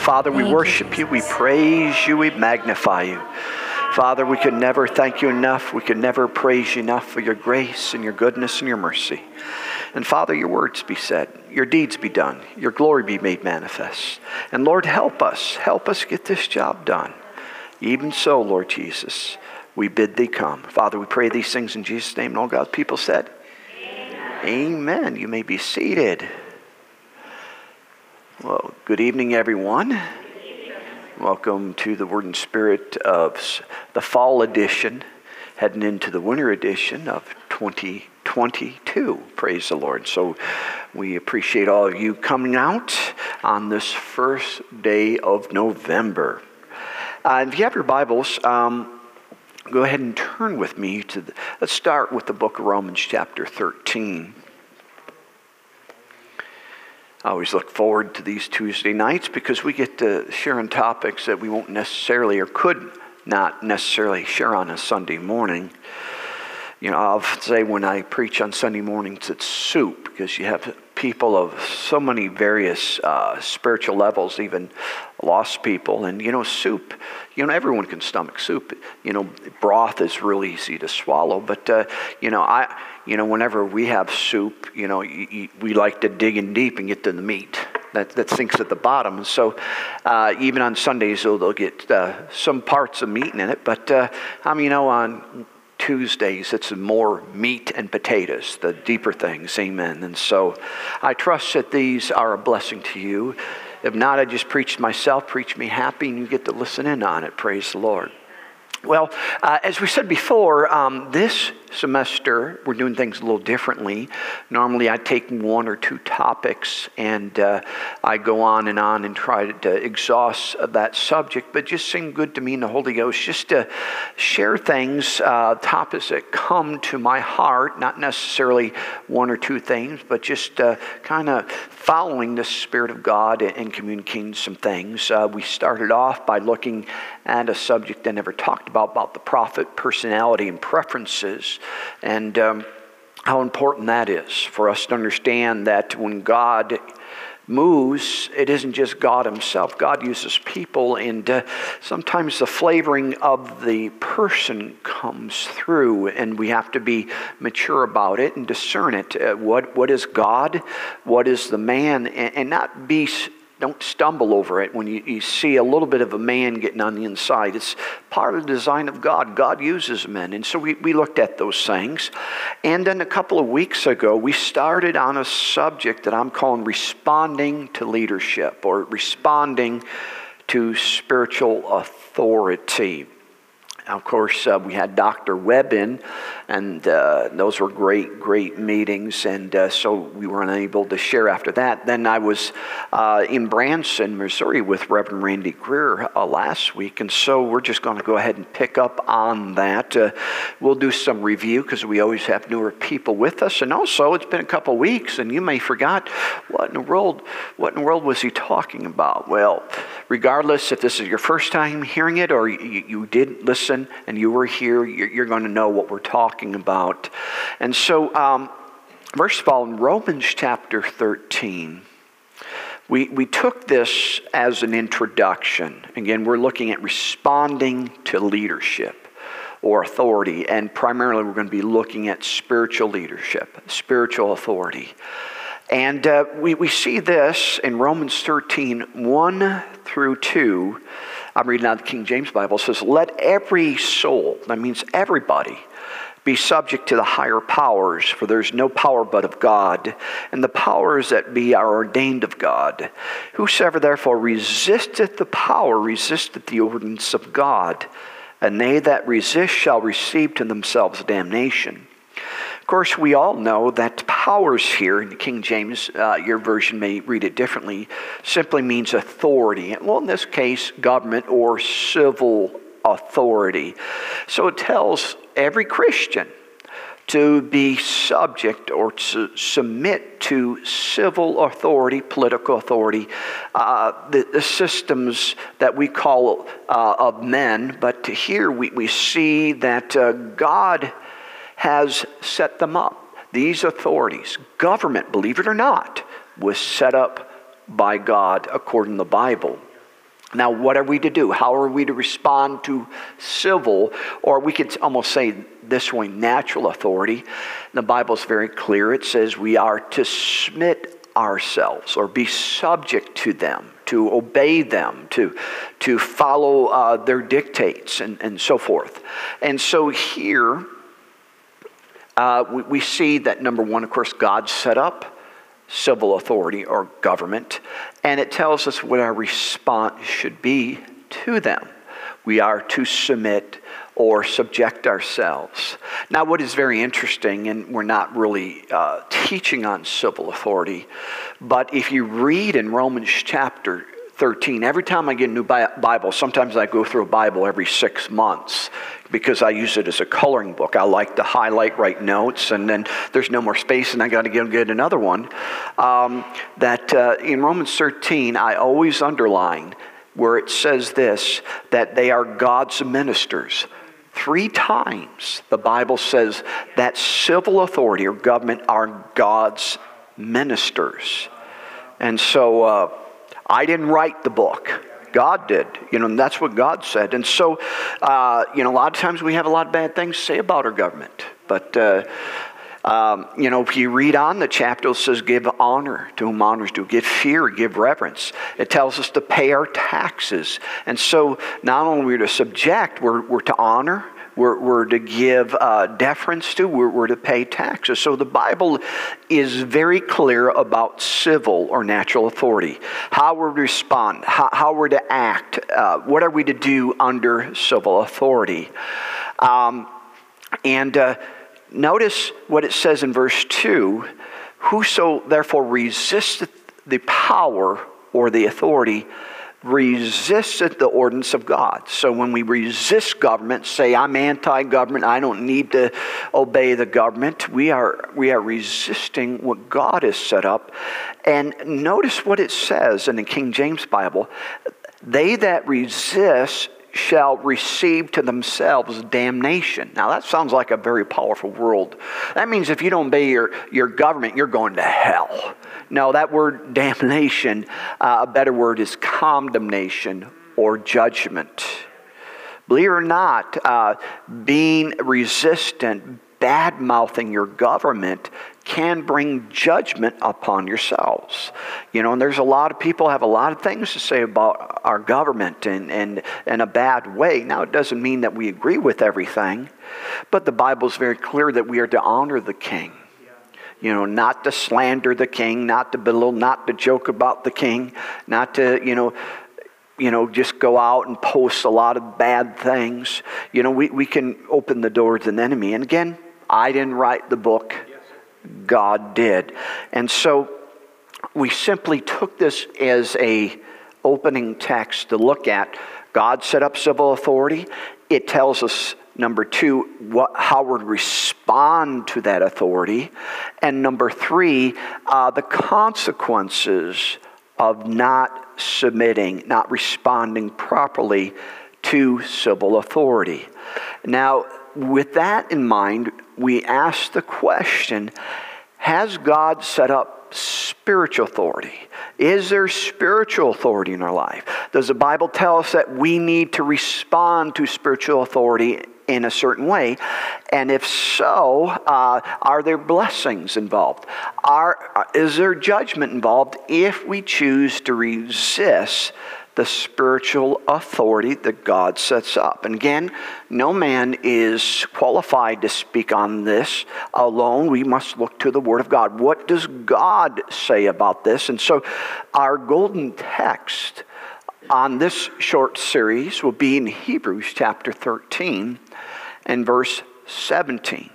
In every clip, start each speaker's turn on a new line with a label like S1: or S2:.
S1: Father, we worship you, we praise you, we magnify you. Father, we could never thank you enough. We could never praise you enough for your grace and your goodness and your mercy. And Father, your words be said, your deeds be done, your glory be made manifest. And Lord, help us. Help us get this job done. Even so, Lord Jesus, we bid thee come. Father, we pray these things in Jesus' name. And all God's people said, Amen. Amen. You may be seated. Well, good evening, everyone. Welcome to the Word and Spirit of the fall edition, heading into the winter edition of 2022. Praise the Lord. So we appreciate all of you coming out on this first day of November. Uh, if you have your Bibles, um, go ahead and turn with me to, the, let's start with the book of Romans, chapter 13. I always look forward to these Tuesday nights because we get to share on topics that we won't necessarily or could not necessarily share on a Sunday morning. You know, I'll say when I preach on Sunday mornings, it's soup because you have people of so many various uh, spiritual levels, even lost people. And, you know, soup, you know, everyone can stomach soup. You know, broth is really easy to swallow. But, uh, you know, I, you know, whenever we have soup, you know, you, you, we like to dig in deep and get to the meat. That, that sinks at the bottom. So, uh, even on Sundays, they'll, they'll get uh, some parts of meat in it. But, uh, I mean, you know, on Tuesdays, it's more meat and potatoes, the deeper things. Amen. And so, I trust that these are a blessing to you. If not, I just preached myself, preach me happy, and you get to listen in on it. Praise the Lord. Well, uh, as we said before, um, this semester we're doing things a little differently. Normally, I take one or two topics and uh, I go on and on and try to exhaust that subject, but just seemed good to me in the Holy Ghost just to share things, uh, topics that come to my heart, not necessarily one or two things, but just uh, kind of following the Spirit of God and communicating some things. Uh, we started off by looking at a subject I never talked about, about the prophet personality and preferences, and um, how important that is for us to understand that when God moves, it isn't just God Himself. God uses people, and uh, sometimes the flavoring of the person comes through, and we have to be mature about it and discern it. Uh, what, what is God? What is the man? And, and not be don't stumble over it when you, you see a little bit of a man getting on the inside. It's part of the design of God. God uses men. And so we, we looked at those things. And then a couple of weeks ago, we started on a subject that I'm calling responding to leadership or responding to spiritual authority. Of course, uh, we had Dr. Webb in, and uh, those were great, great meetings, and uh, so we were unable to share after that. Then I was uh, in Branson, Missouri with Reverend Randy Greer uh, last week, and so we're just going to go ahead and pick up on that. Uh, we'll do some review because we always have newer people with us, and also it's been a couple weeks, and you may forgot what in the world, what in the world was he talking about? Well, regardless if this is your first time hearing it or you, you did listen and you were here, you're, you're going to know what we're talking about. And so, um, first of all, in Romans chapter 13, we, we took this as an introduction. Again, we're looking at responding to leadership or authority, and primarily we're going to be looking at spiritual leadership, spiritual authority. And uh, we, we see this in Romans 13 1 through 2 I'm reading out the King James Bible, It says, Let every soul, that means everybody, be subject to the higher powers, for there's no power but of God, and the powers that be are ordained of God. Whosoever therefore resisteth the power resisteth the ordinance of God, and they that resist shall receive to themselves damnation. Course, we all know that powers here in King James, uh, your version may read it differently, simply means authority. Well, in this case, government or civil authority. So it tells every Christian to be subject or to submit to civil authority, political authority, uh, the, the, systems that we call uh, of men. But here we, we see that uh, God has set them up. These authorities, government, believe it or not, was set up by God according to the Bible. Now, what are we to do? How are we to respond to civil, or we could almost say this way, natural authority? The Bible is very clear. It says we are to submit ourselves or be subject to them, to obey them, to, to follow uh, their dictates, and, and so forth. And so here, uh, we, we see that number one, of course, God set up civil authority or government, and it tells us what our response should be to them. We are to submit or subject ourselves. Now, what is very interesting, and we're not really uh, teaching on civil authority, but if you read in Romans chapter 13. Every time I get a new Bible, sometimes I go through a Bible every six months because I use it as a coloring book. I like to highlight, write notes, and then there's no more space, and I got to go get another one. Um, that uh, in Romans 13, I always underline where it says this that they are God's ministers. Three times the Bible says that civil authority or government are God's ministers. And so, uh, I didn't write the book. God did. You know, that's what God said. And so, uh, you know, a lot of times we have a lot of bad things to say about our government. But, uh, um, you know, if you read on the chapter, it says, give honor to whom honors due, give fear, give reverence. It tells us to pay our taxes. And so, not only are we to subject, we're, we're to honor, we're, we're to give uh, deference to, we're, we're to pay taxes. So the Bible is very clear about civil or natural authority, how we respond, how, how we're to act, uh, what are we to do under civil authority. Um, and uh, notice what it says in verse 2 Whoso therefore resisteth the power or the authority resisted the ordinance of God. So when we resist government, say I'm anti-government, I don't need to obey the government, we are we are resisting what God has set up. And notice what it says in the King James Bible, they that resist shall receive to themselves damnation. Now, that sounds like a very powerful world. That means if you don't obey your, your government, you're going to hell. No, that word damnation, uh, a better word is condemnation or judgment. Believe it or not, uh, being resistant, bad mouthing your government can bring judgment upon yourselves. You know, and there's a lot of people have a lot of things to say about our government and and in a bad way. Now, it doesn't mean that we agree with everything, but the Bible is very clear that we are to honor the king. You know, not to slander the king, not to belittle, not to joke about the king, not to, you know, you know, just go out and post a lot of bad things. You know, we, we can open the door to an enemy. And again, I didn't write the book, God did. And so we simply took this as a opening text to look at. God set up civil authority. It tells us Number two, what, how we respond to that authority. And number three, uh, the consequences of not submitting, not responding properly to civil authority. Now, with that in mind, we ask the question Has God set up spiritual authority? Is there spiritual authority in our life? Does the Bible tell us that we need to respond to spiritual authority in a certain way? And if so, uh, are there blessings involved? Are, is there judgment involved if we choose to resist the spiritual authority that God sets up. And again, no man is qualified to speak on this alone. We must look to the Word of God. What does God say about this? And so, our golden text on this short series will be in Hebrews chapter 13 and verse 17.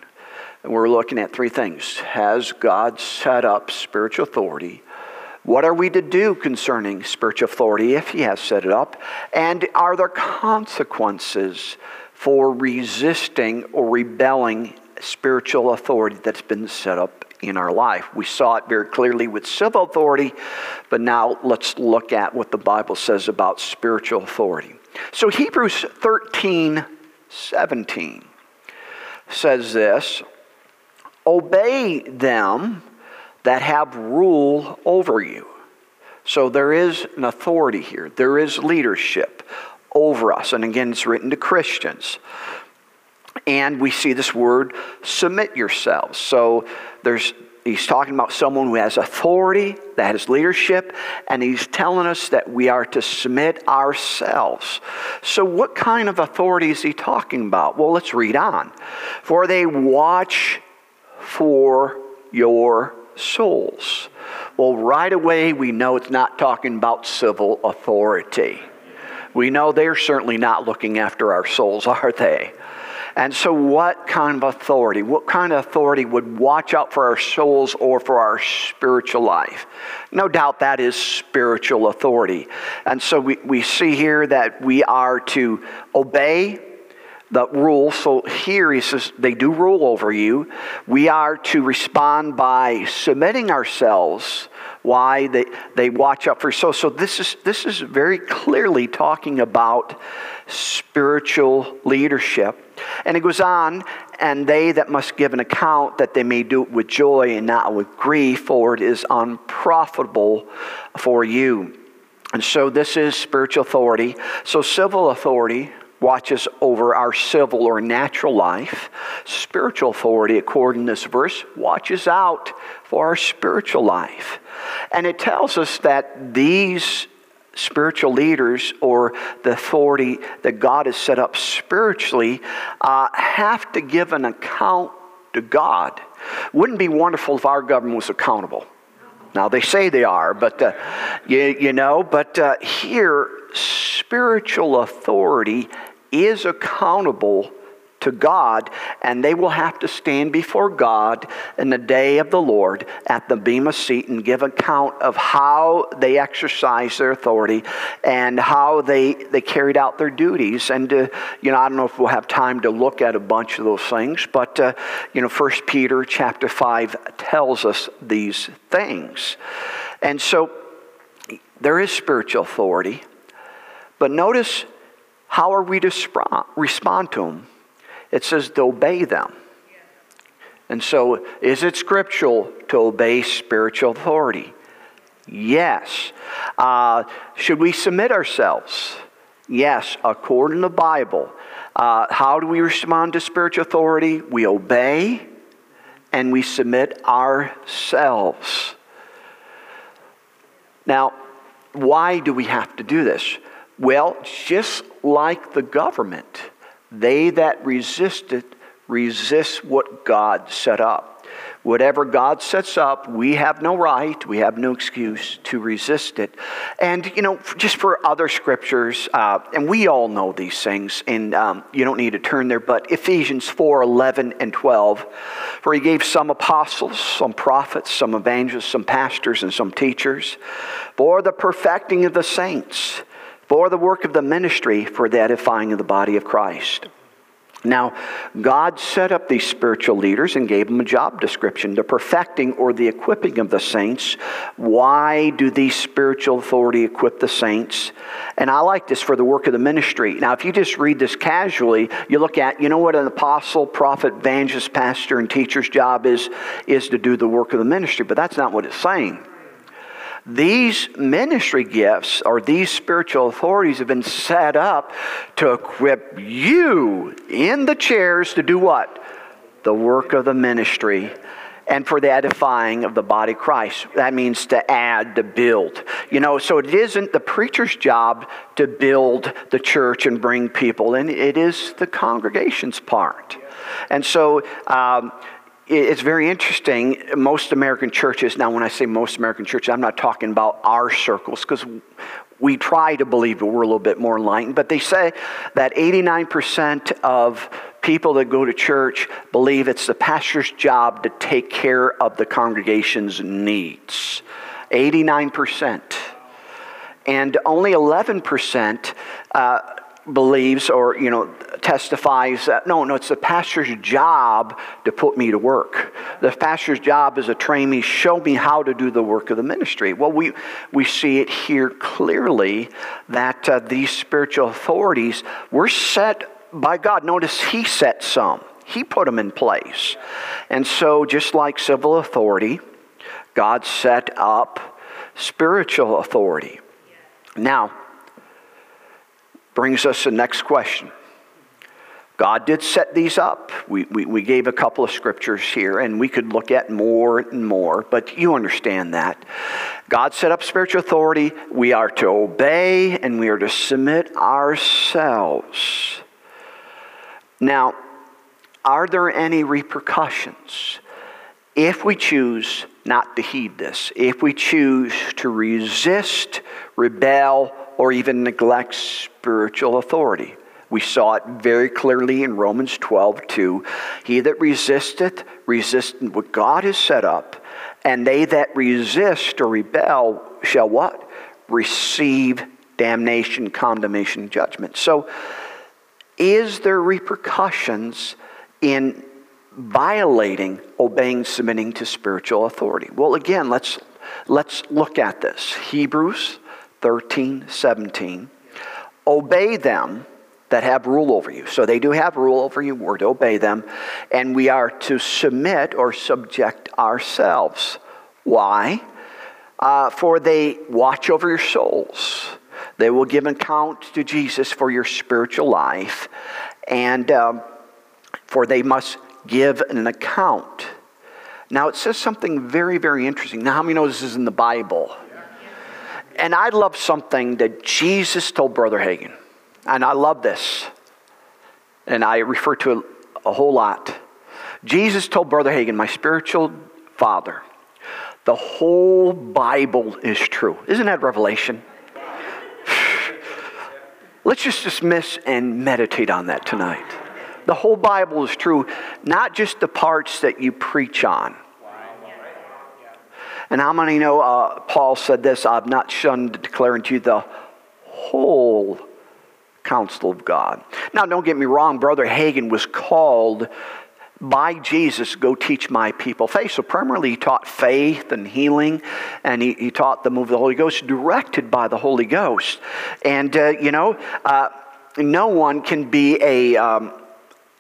S1: And we're looking at three things. Has God set up spiritual authority? What are we to do concerning spiritual authority if he has set it up? And are there consequences for resisting or rebelling spiritual authority that's been set up in our life? We saw it very clearly with civil authority, but now let's look at what the Bible says about spiritual authority. So Hebrews 13 17 says this Obey them that have rule over you. So there is an authority here, there is leadership over us. And again, it's written to Christians. And we see this word, submit yourselves. So there's he's talking about someone who has authority, that has leadership, and he's telling us that we are to submit ourselves. So, what kind of authority is he talking about? Well, let's read on. For they watch for your souls. Well, right away, we know it's not talking about civil authority. We know they're certainly not looking after our souls, are they? And so, what kind of authority? What kind of authority would watch out for our souls or for our spiritual life? No doubt that is spiritual authority. And so, we, we see here that we are to obey the rule. So, here he says they do rule over you. We are to respond by submitting ourselves why they, they watch out for so so this is this is very clearly talking about spiritual leadership and it goes on, and they that must give an account that they may do it with joy and not with grief, for it is unprofitable for you. And so this is spiritual authority. So civil authority watches over our civil or natural life. Spiritual authority, according to this verse, watches out for our spiritual life. And it tells us that these spiritual leaders or the authority that God has set up spiritually uh, have to give an account to God. Wouldn't it be wonderful if our government was accountable? Now, they say they are, but uh, you, you, know, but uh, here, spiritual authority is accountable to God, and they will have to stand before God in the day of the Lord at the Bema seat and give account of how they exercised their authority and how they, they carried out their duties. And, uh, you know, I don't know if we'll have time to look at a bunch of those things, but, uh, you know, First Peter chapter 5 tells us these things. And so there is spiritual authority, but notice how are we to respond to them? it says to obey them. And so, is it scriptural to obey spiritual authority? Yes. Uh, should we submit ourselves? Yes, according to the Bible. Uh, how do we respond to spiritual authority? We obey and we submit ourselves. Now, why do we have to do this? Well, just like the government, they that resist it resist what God set up. Whatever God sets up, we have no right, we have no excuse to resist it. And, you know, just for other scriptures, uh, and we all know these things, and um, you don't need to turn there, but Ephesians 4 11 and 12, for he gave some apostles, some prophets, some evangelists, some pastors, and some teachers for the perfecting of the saints for the work of the ministry, for the edifying of the body of Christ. Now, God set up these spiritual leaders and gave them a job description the perfecting or the equipping of the saints. Why do these spiritual authority equip the saints? And I like this for the work of the ministry. Now, if you just read this casually, you look at, you know what an apostle, prophet, evangelist, pastor, and teacher's job is? Is to do the work of the ministry. But that's not what it's saying. These ministry gifts or these spiritual authorities have been set up to equip you in the chairs to do what? The work of the ministry and for the edifying of the body of Christ. That means to add, to build. You know, so it isn't the preacher's job to build the church and bring people in, it is the congregation's part. And so, um, it's very interesting. Most American churches, now when I say most American churches, I'm not talking about our circles because we try to believe that we're a little bit more enlightened, but they say that 89% of people that go to church believe it's the pastor's job to take care of the congregation's needs. 89%. And only 11% uh, believes or, you know, testifies that no, no, it's the pastor's job to put me to work. The pastor's job is to train me, show me how to do the work of the ministry. Well, we, we see it here clearly that uh, these spiritual authorities were set by God. Notice He set some, He put them in place. And so, just like civil authority, God set up spiritual authority. Now, brings us the next question. God did set these up. We, we, we, gave a couple of scriptures here, and we could look at more and more, but you understand that. God set up spiritual authority. We are to obey and we are to submit ourselves. Now, are there any repercussions if we choose not to heed this? If we choose to resist, rebel, or even neglect spiritual authority? We saw it very clearly in Romans 12, 2. He that resisteth, resisteth what God has set up, and they that resist or rebel shall what? Receive damnation, condemnation, judgment. So, is there repercussions in violating, obeying, submitting to spiritual authority? Well, again, let's, let's look at this. Hebrews 13, 17. Obey them that have rule over you. So they do have rule over you. We're to obey them. And we are to submit or subject ourselves. Why? Uh, for they watch over your souls. They will give account to Jesus for your spiritual life. And um, for they must give an account. Now, it says something very, very interesting. Now, how many know this is in the Bible? And I love something that Jesus told Brother Hagin. And I love this. And I refer to it a whole lot. Jesus told Brother Hagin, my spiritual father, the whole Bible is true. Isn't that revelation? Let's just dismiss and meditate on that tonight. The whole Bible is true, not just the parts that you preach on. And how many know uh, Paul said this? I've not shunned declaring to you the whole counsel of God. Now, don't get me wrong, Brother Hagin was called by Jesus, go teach my people faith. So, primarily, he taught faith and healing, and he, he taught the move of the Holy Ghost, directed by the Holy Ghost. And, uh, you know, uh, no one can be a. Um,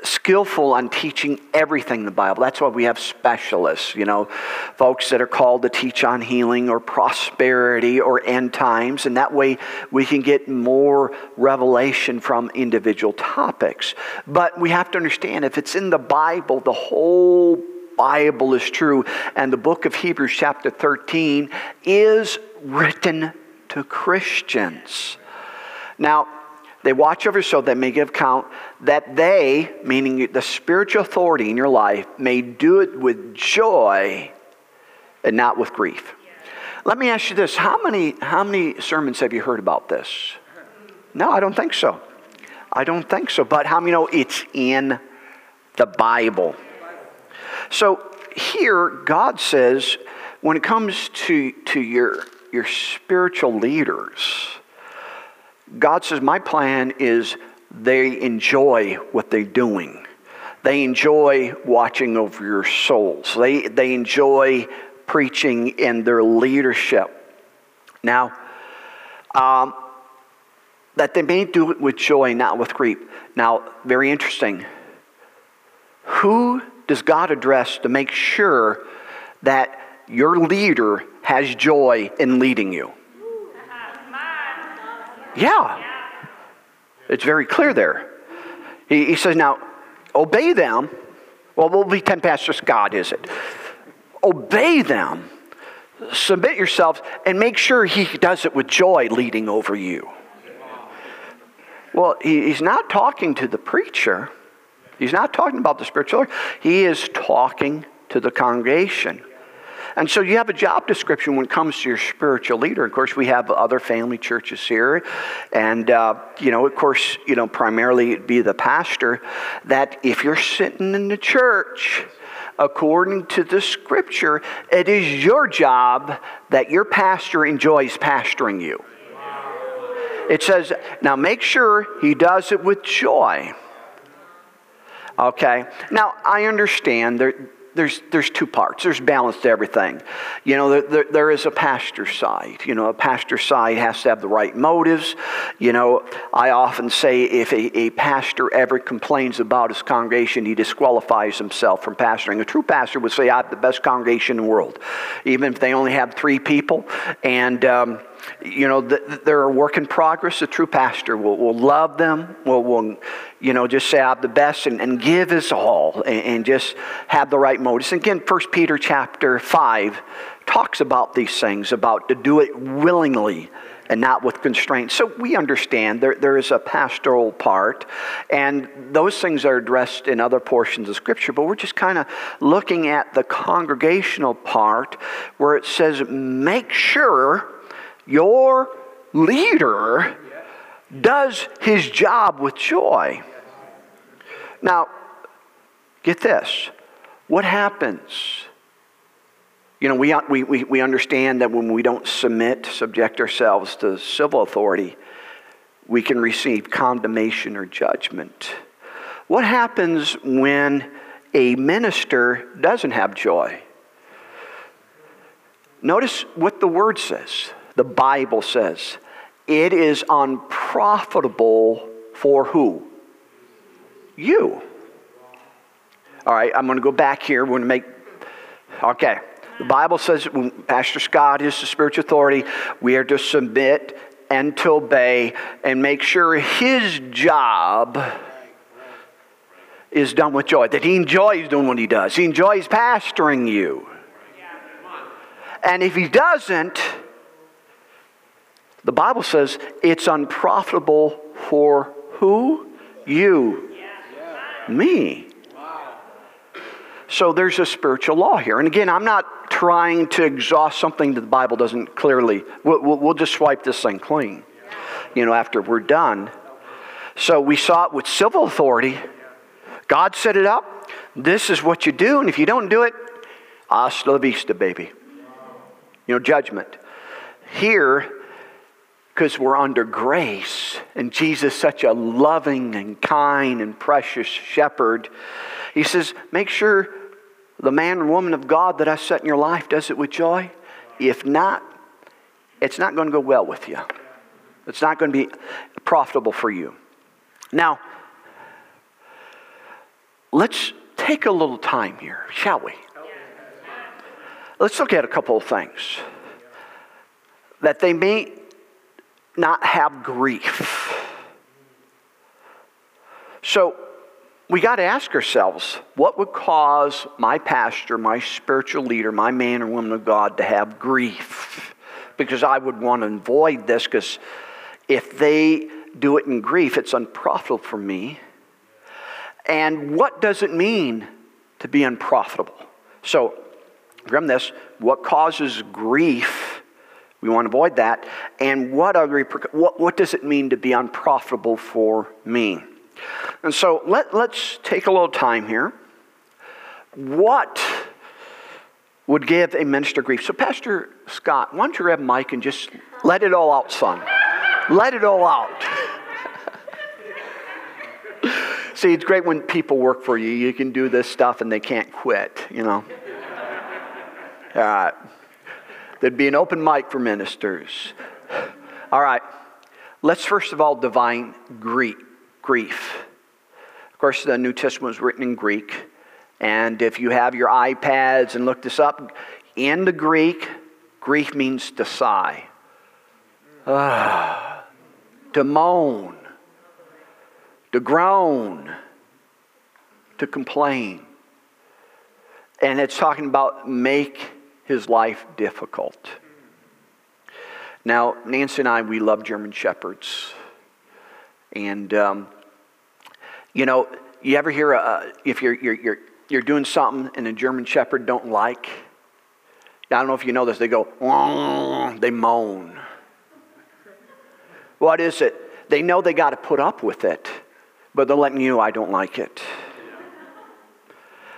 S1: skillful on teaching everything in the Bible. That's why we have specialists, you know, folks that are called to teach on healing or prosperity or end times. And that way we can get more revelation from individual topics. But we have to understand if it's in the Bible, the whole Bible is true. And the book of Hebrews, chapter 13, is written to Christians. Now, they watch over so that may give account that they, meaning the spiritual authority in your life, may do it with joy and not with grief. Let me ask you this how many, how many sermons have you heard about this? No, I don't think so. I don't think so. But how many know it's in the Bible? So here, God says, when it comes to, to your, your spiritual leaders, God says, My plan is they enjoy what they're doing. They enjoy watching over your souls. They, they enjoy preaching and their leadership. Now, um, that they may do it with joy, not with grief. Now, very interesting. Who does God address to make sure that your leader has joy in leading you? Yeah. It's very clear there. He, he says, now, obey them. Well, we'll be 10 pastors. God, is it? Obey them, submit yourselves, and make sure He does it with joy leading over you. Well, he, he's not talking to the preacher. He's not talking about the spiritual. He is talking to the congregation. And so you have a job description when it comes to your spiritual leader. Of course, we have other family churches here. And, uh, you know, of course, you know, primarily it'd be the pastor that if you're sitting in the church, according to the scripture, it is your job that your pastor enjoys pastoring you. It says, now make sure he does it with joy. Okay. Now, I understand there, there's, there's two parts. There's balance to everything. You know, there, there, there is a pastor side. You know, a pastor side has to have the right motives. You know, I often say if a, a pastor ever complains about his congregation, he disqualifies himself from pastoring. A true pastor would say, I have the best congregation in the world, even if they only have three people. And, um, you know, they're a work in progress. A true pastor will, will love them, will, will, you know, just say, I'm the best and, and give his all and, and, just have the right motives. Again, 1 Peter chapter 5 talks about these things, about to do it willingly and not with constraints. So we understand there, there is a pastoral part, and those things are addressed in other portions of Scripture, but we're just kind of looking at the congregational part where it says, make sure your leader does his job with joy. Now, get this. What happens? You know, we, we, we understand that when we don't submit, subject ourselves to civil authority, we can receive condemnation or judgment. What happens when a minister doesn't have joy? Notice what the word says the Bible says. It is unprofitable for who? You. All right, I'm going to go back here. We're going to make. Okay. The Bible says when Pastor Scott is the spiritual authority, we are to submit and to obey and make sure his job is done with joy, that he enjoys doing what he does. He enjoys pastoring you. And if he doesn't, the Bible says it's unprofitable for who? You. Me. So there's a spiritual law here. And again, I'm not trying to exhaust something that the Bible doesn't clearly, we'll, we'll just swipe this thing clean, you know, after we're done. So we saw it with civil authority. God set it up. This is what you do. And if you don't do it, hasta la vista, baby. You know, judgment. Here, because we're under grace. And Jesus, such a loving and kind and precious shepherd, he says, Make sure the man or woman of God that I set in your life does it with joy. If not, it's not going to go well with you. It's not going to be profitable for you. Now, let's take a little time here, shall we? Let's look at a couple of things. That they may not have grief. So we got to ask ourselves what would cause my pastor, my spiritual leader, my man or woman of God to have grief? Because I would want to avoid this because if they do it in grief, it's unprofitable for me. And what does it mean to be unprofitable? So, remember this what causes grief we want to avoid that. And what, are what, what does it mean to be unprofitable for me? And so let, let's take a little time here. What would give a minister grief? So, Pastor Scott, why don't you grab mic and just let it all out, son? Let it all out. See, it's great when people work for you. You can do this stuff and they can't quit, you know. All right. There'd be an open mic for ministers. All right. Let's first of all divine grief. Of course, the New Testament was written in Greek. And if you have your iPads and look this up, in the Greek, grief means to sigh, uh, to moan, to groan, to complain. And it's talking about make his life difficult. Now, Nancy and I, we love German Shepherds. And, um, you know, you ever hear, a, if you're, you're, you're, you're doing something and a German Shepherd don't like? I don't know if you know this, they go, they moan. What is it? They know they got to put up with it, but they're letting you know I don't like it.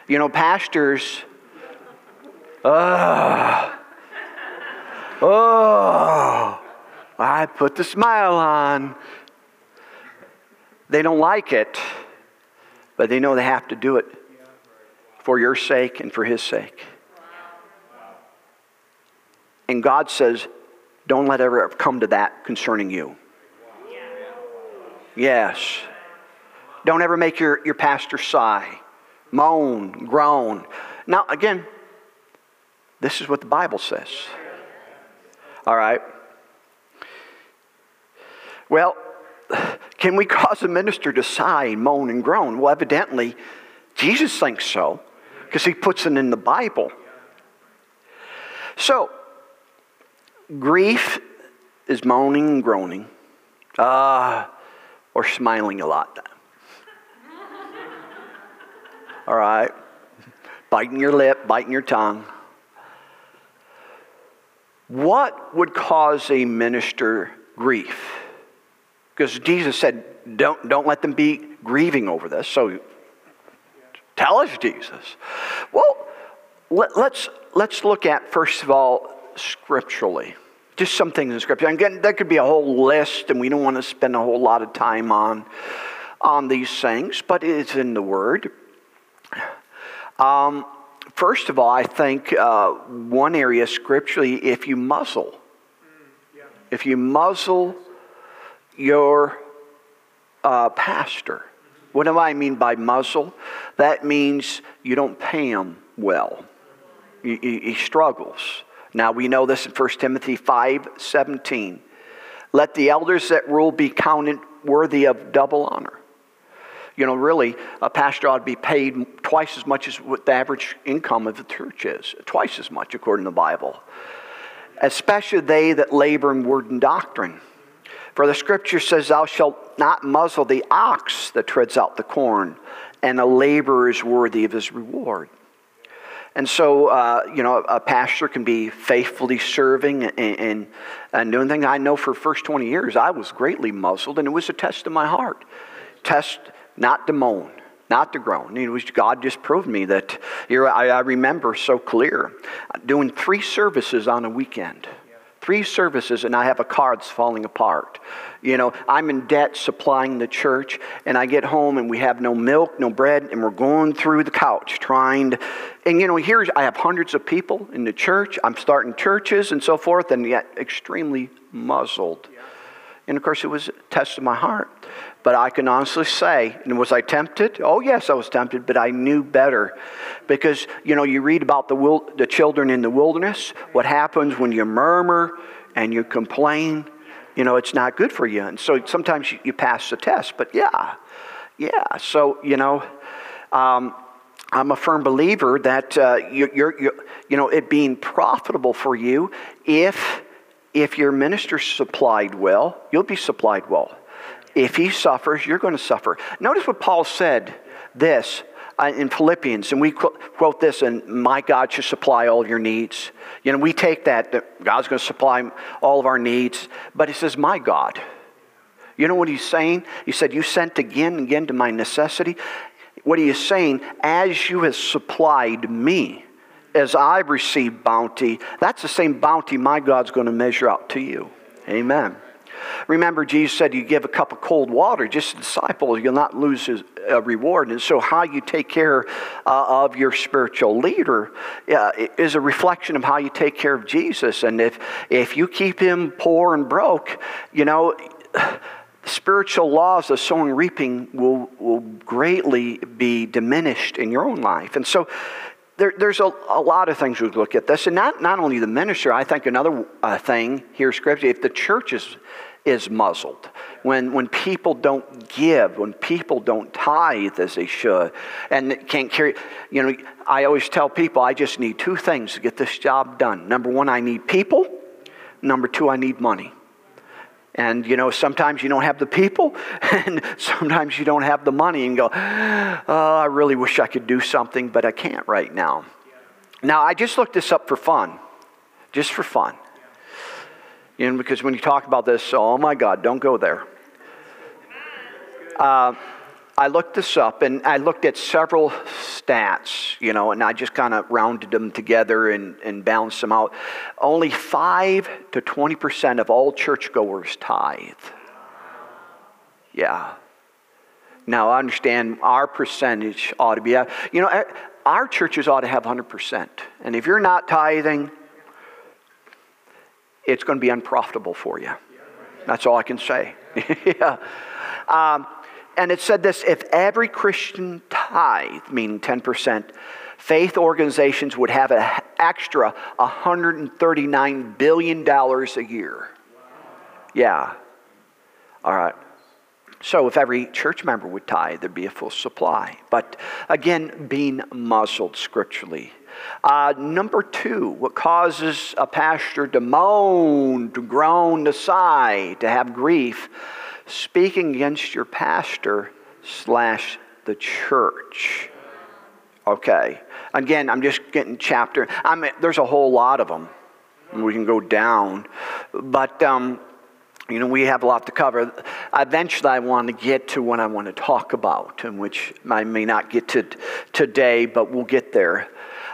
S1: You know, pastors, Oh, oh, I put the smile on. They don't like it, but they know they have to do it for your sake and for his sake. And God says, don't let ever come to that concerning you. Yes. Don't ever make your, your pastor sigh, moan, groan. Now, again, this is what the Bible says. All right. Well, can we cause a minister to sigh, and moan, and groan? Well, evidently, Jesus thinks so because he puts it in the Bible. So, grief is moaning and groaning, uh, or smiling a lot. All right? Biting your lip, biting your tongue. What would cause a minister grief? Because Jesus said, don't, don't let them be grieving over this. So tell us, Jesus. Well, let, let's, let's look at, first of all, scripturally. Just some things in Scripture. Again, that could be a whole list, and we don't want to spend a whole lot of time on, on these things, but it's in the Word. Um, first of all, I think uh, one area scripturally, if you muzzle, if you muzzle your uh, pastor, what do I mean by muzzle? That means you don't pay him well. He, he, struggles. Now we know this in 1 Timothy 5 17. Let the elders that rule be counted worthy of double honor you know, really, a pastor ought to be paid twice as much as what the average income of the church is, twice as much according to the Bible. Especially they that labor in word and doctrine. For the scripture says, Thou shalt not muzzle the ox that treads out the corn, and a laborer is worthy of his reward. And so, uh, you know, a pastor can be faithfully serving and, and, and doing things. I know for first 20 years, I was greatly muzzled, and it was a test of my heart. Test not to moan, not to groan. It was, God just proved me that You I, I remember so clear doing three services on a weekend. Three services, and I have a car that's falling apart. You know, I'm in debt supplying the church, and I get home and we have no milk, no bread, and we're going through the couch trying to. And you know, here I have hundreds of people in the church. I'm starting churches and so forth, and yet extremely muzzled. And of course, it was a test of my heart. But I can honestly say, and was I tempted? Oh, yes, I was tempted, but I knew better. Because, you know, you read about the, wil- the children in the wilderness, what happens when you murmur and you complain. You know, it's not good for you. And so sometimes you, you pass the test. But yeah, yeah. So, you know, um, I'm a firm believer that uh, you, you're, you know, it being profitable for you if if your minister supplied well, you'll be supplied well. If he suffers, you're going to suffer. Notice what Paul said this uh, in Philippians, and we quote this, and my God shall supply all your needs. You know, we take that, that God's going to supply all of our needs, but he says, my God. You know what he's saying? He said, You sent again and again to my necessity. What he is saying, as you have supplied me, as I've received bounty, that's the same bounty my God's going to measure out to you. Amen. Remember, Jesus said, You give a cup of cold water, just a disciple, you'll not lose his uh, reward. And so, how you take care uh, of your spiritual leader uh, is a reflection of how you take care of Jesus. And if, if you keep him poor and broke, you know, spiritual laws of sowing and reaping will, will greatly be diminished in your own life. And so, there, there's a, a, lot of things we look at this, and not, not only the minister. I think another uh, thing here, scripture, if the church is is muzzled. When, when people don't give, when people don't tithe as they should, and can't carry, you know, I always tell people I just need two things to get this job done. Number one, I need people. Number two, I need money. And you know, sometimes you don't have the people, and sometimes you don't have the money, and go, oh, I really wish I could do something, but I can't right now. Now, I just looked this up for fun, just for fun. You know, because when you talk about this, oh my God, don't go there. Uh, I looked this up and I looked at several stats, you know, and I just kind of rounded them together and, and balanced them out. Only 5 to 20% of all churchgoers tithe. Yeah. Now, I understand our percentage ought to be, you know, our churches ought to have 100%. And if you're not tithing, it's going to be unprofitable for you. That's all I can say. yeah. Um, and it said this if every Christian tithe, meaning 10%, faith organizations would have an extra $139 billion a year. Yeah. All right. So if every church member would tithe, there'd be a full supply. But again, being muzzled scripturally. Uh, number two, what causes a pastor to moan, to groan, to sigh, to have grief? Speaking against your pastor slash the church. Okay. Again, I'm just getting chapter. I mean, there's a whole lot of them. We can go down. But um, you know, we have a lot to cover. Eventually, I want to get to what I want to talk about, and which I may not get to today, but we'll get there.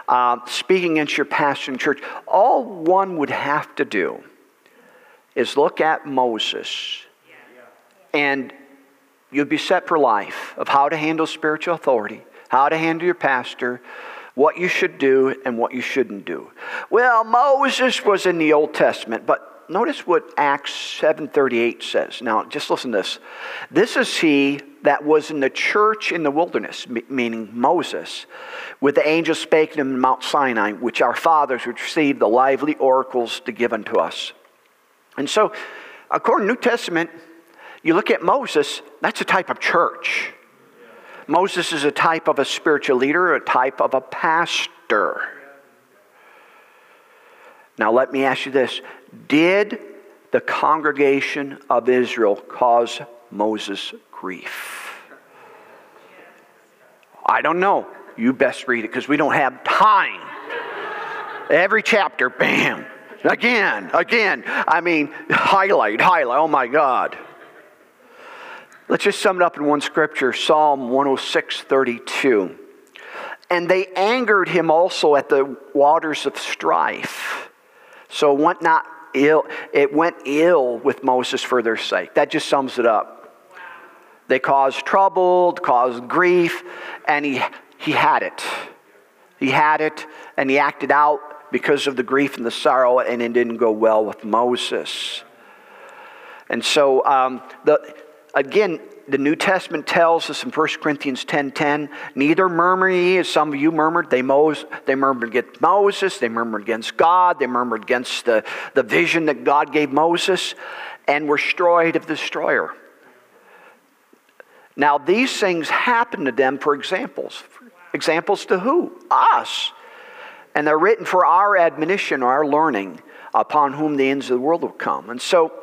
S1: Uh, speaking against your pastor in church, all one would have to do is look at Moses, and you'd be set for life of how to handle spiritual authority, how to handle your pastor, what you should do, and what you shouldn't do. Well, Moses was in the Old Testament, but notice what Acts 7:38 says. Now, just listen to this. This is he that was in the church in the wilderness, meaning Moses, with the angel spake to him in Mount Sinai, which our fathers received the lively oracles to give unto us. And so, according to New Testament, you look at Moses, that's a type of church. Moses is a type of a spiritual leader, a type of a pastor. Now, let me ask you this Did the congregation of Israel cause Moses grief? I don't know. You best read it because we don't have time. Every chapter, bam, again, again. I mean, highlight, highlight. Oh my God. Let's just sum it up in one scripture Psalm 106 32. And they angered him also at the waters of strife. So it went not ill, it went ill with Moses for their sake. That just sums it up. They caused trouble, caused grief, and he, he had it. He had it, and he acted out because of the grief and the sorrow, and it didn't go well with Moses. And so, um, the, again, the New Testament tells us in 1 Corinthians 10.10, 10, neither murmur ye, as some of you murmured. They, Mos- they murmured against Moses, they murmured against God, they murmured against the, the vision that God gave Moses, and were destroyed of the destroyer. Now, these things happen to them for examples. Examples to who? Us. And they're written for our admonition, our learning, upon whom the ends of the world will come. And so,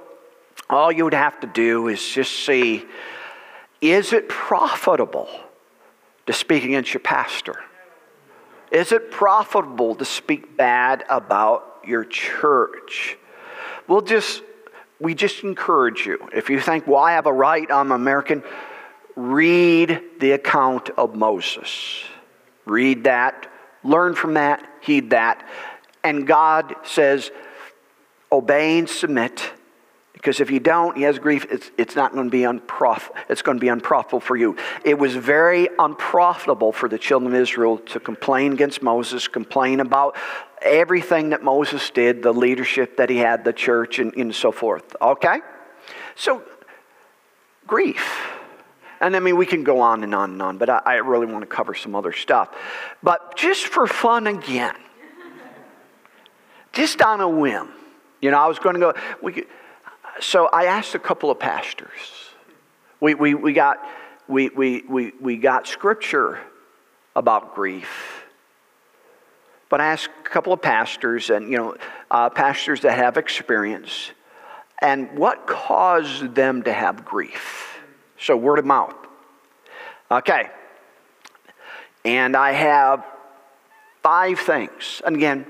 S1: all you would have to do is just see is it profitable to speak against your pastor? Is it profitable to speak bad about your church? We'll just, we just encourage you. If you think, well, I have a right, I'm American, read the account of Moses. Read that, learn from that, heed that. And God says, obey and submit because if you don't, he has grief, it's, it's not going to be unprof- it's going to be unprofitable for you. It was very unprofitable for the children of Israel to complain against Moses, complain about everything that Moses did, the leadership that he had, the church, and, and so forth. Okay? So, grief. And I mean, we can go on and on and on, but I, I really want to cover some other stuff. But just for fun again, just on a whim, you know, I was going to go, we could, so I asked a couple of pastors. We, we, we, got, we, we, we, we got scripture about grief. But I asked a couple of pastors, and you know, uh, pastors that have experience, and what caused them to have grief. So word of mouth. Okay. And I have five things. And again,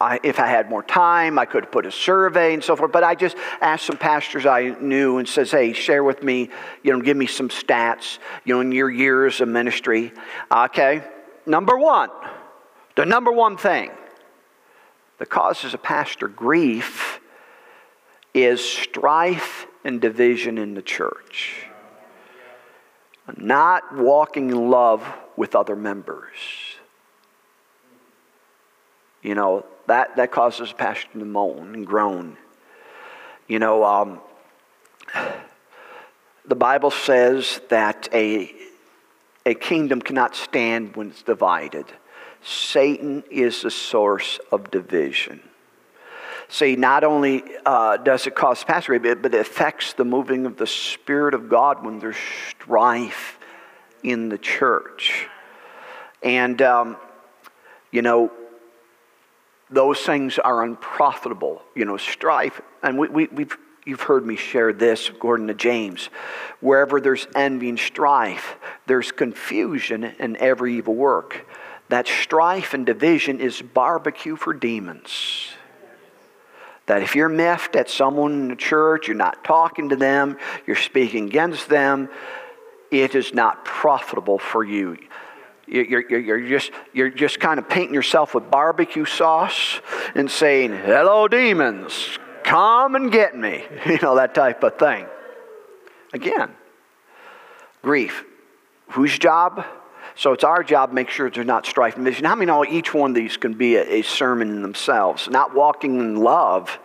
S1: I, if I had more time, I could put a survey and so forth. But I just asked some pastors I knew and says, "Hey, share with me. You know, give me some stats. You know, in your years of ministry." Okay, number one, the number one thing that causes a pastor grief is strife and division in the church. not walking in love with other members. You know, that, that causes a pastor to moan and groan. You know, um, the Bible says that a, a kingdom cannot stand when it's divided. Satan is the source of division. See, not only uh, does it cause pastor, but it affects the moving of the Spirit of God when there's strife in the church. And, um, you know, those things are unprofitable. You know, strife, and we, we, we've, you've heard me share this Gordon to James. Wherever there's envy and strife, there's confusion and every evil work. That strife and division is barbecue for demons. That if you're miffed at someone in the church, you're not talking to them, you're speaking against them, it is not profitable for you. You're, you're, you're, just, you're just kind of painting yourself with barbecue sauce and saying, Hello, demons, come and get me. You know, that type of thing. Again, grief. Whose job? So it's our job to make sure there's not strife and division. How many know each one of these can be a, a sermon in themselves? Not walking in love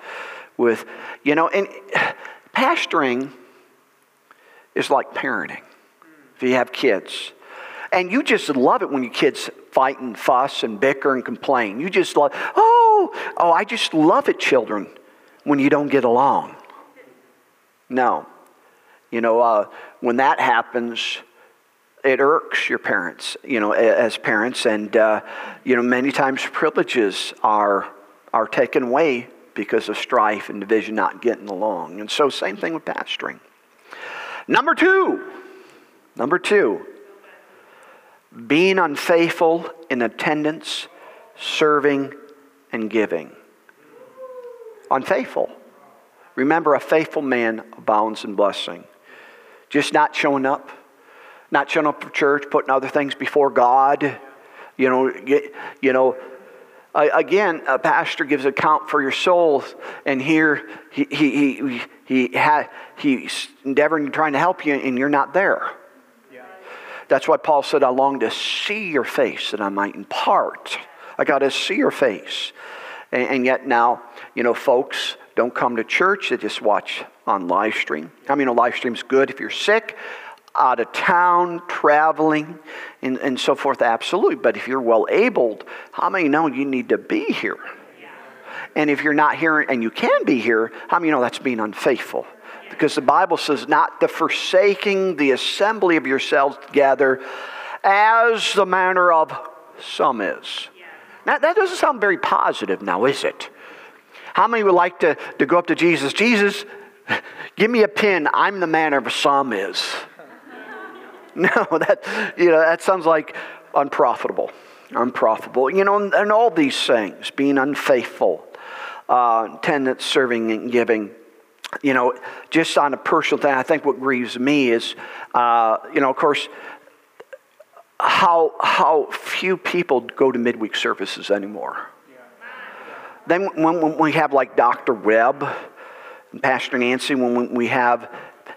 S1: with, you know, and pastoring is like parenting. If you have kids, and you just love it when your kids fight and fuss and bicker and complain. You just love, oh, oh, I just love it, children, when you don't get along. No. You know, uh, when that happens, it irks your parents, you know, as parents. And, uh, you know, many times privileges are, are taken away because of strife and division not getting along. And so, same thing with pastoring. Number two, number two, being unfaithful in attendance, serving, and giving. Unfaithful. Remember, a faithful man abounds in blessing. Just not showing up, not showing up for church, putting other things before God. You know, you know. Again, a pastor gives account for your souls, and here he he he he he's endeavoring trying to help you, and you're not there. That's why Paul said, I long to see your face that I might impart. I got to see your face. And, and, yet now, you know, folks don't come to church, they just watch on live stream. I mean, a live stream's good if you're sick, out of town, traveling, and, and so forth, absolutely. But if you're well abled, how many know you need to be here? And if you're not here and you can be here, how many know that's being unfaithful? Because the Bible says not the forsaking the assembly of yourselves together as the manner of some is. Now, that doesn't sound very positive now, is it? How many would like to, to go up to Jesus? Jesus, give me a pin. I'm the manner of some is. No, that, you know, that sounds like unprofitable. Unprofitable. You know, and, and all these things, being unfaithful, uh, tenants, serving, and giving you know, just on a personal thing, I think what grieves me is, uh, you know, of course, how, how few people go to midweek services anymore. Then when, when, we have like Dr. Webb and Pastor Nancy, when we have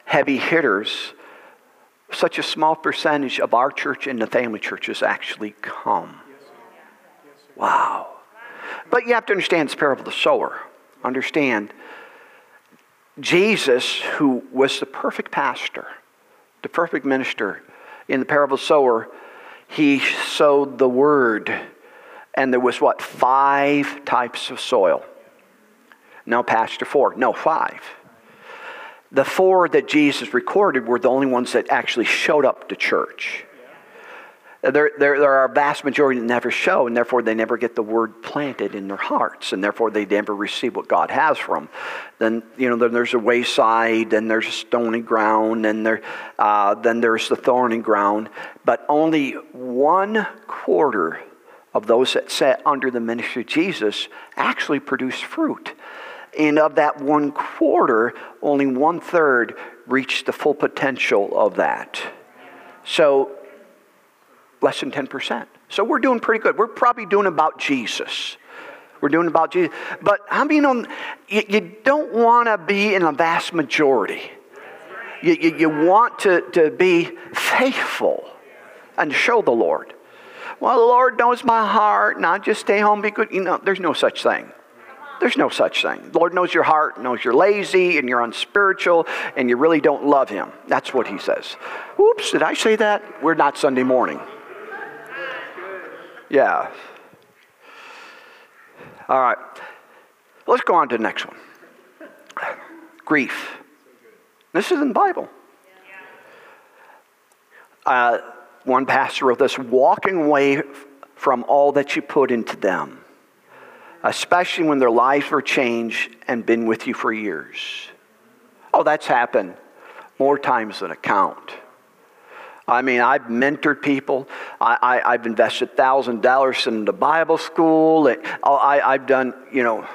S1: heavy hitters, such a small percentage of our church and the family churches actually come. Wow. But you have to understand the parable of the sower. Understand Jesus, who was the perfect pastor, the perfect minister in the parable sower, he sowed the word. And there was what? Five types of soil. No, Pastor, four. No, five. The four that Jesus recorded were the only ones that actually showed up to church. There, there, there, are a vast majority that never show, and therefore they never get the word planted in their hearts, and therefore they never receive what God has for them. Then, you know, then there's a wayside, then there's a stony ground, and there, uh, then there's the thorny ground. But only one quarter of those that sat under the ministry of Jesus actually produced fruit. And of that one quarter, only one third reached the full potential of that. So less than 10%. So we're doing pretty good. We're probably doing about Jesus. We're doing about Jesus. But I mean, you, you don't want to be in a vast majority. You, you, you, want to, to be faithful and show the Lord. Well, the Lord knows my heart, and I just stay home, be good. You know, there's no such thing. There's no such thing. The Lord knows your heart, knows you're lazy and you're unspiritual and you really don't love Him. That's what He says. Oops, did I say that? We're not Sunday morning. Yeah. All right. Let's go on to the next one. Grief. This is in the Bible. Uh, one pastor wrote this walking away from all that you put into them especially when their lives were changed and been with you for years. Oh, that's happened more times than a count. I mean, I've mentored people. I, I, have invested thousand dollars in the Bible school. I, I've done, you know.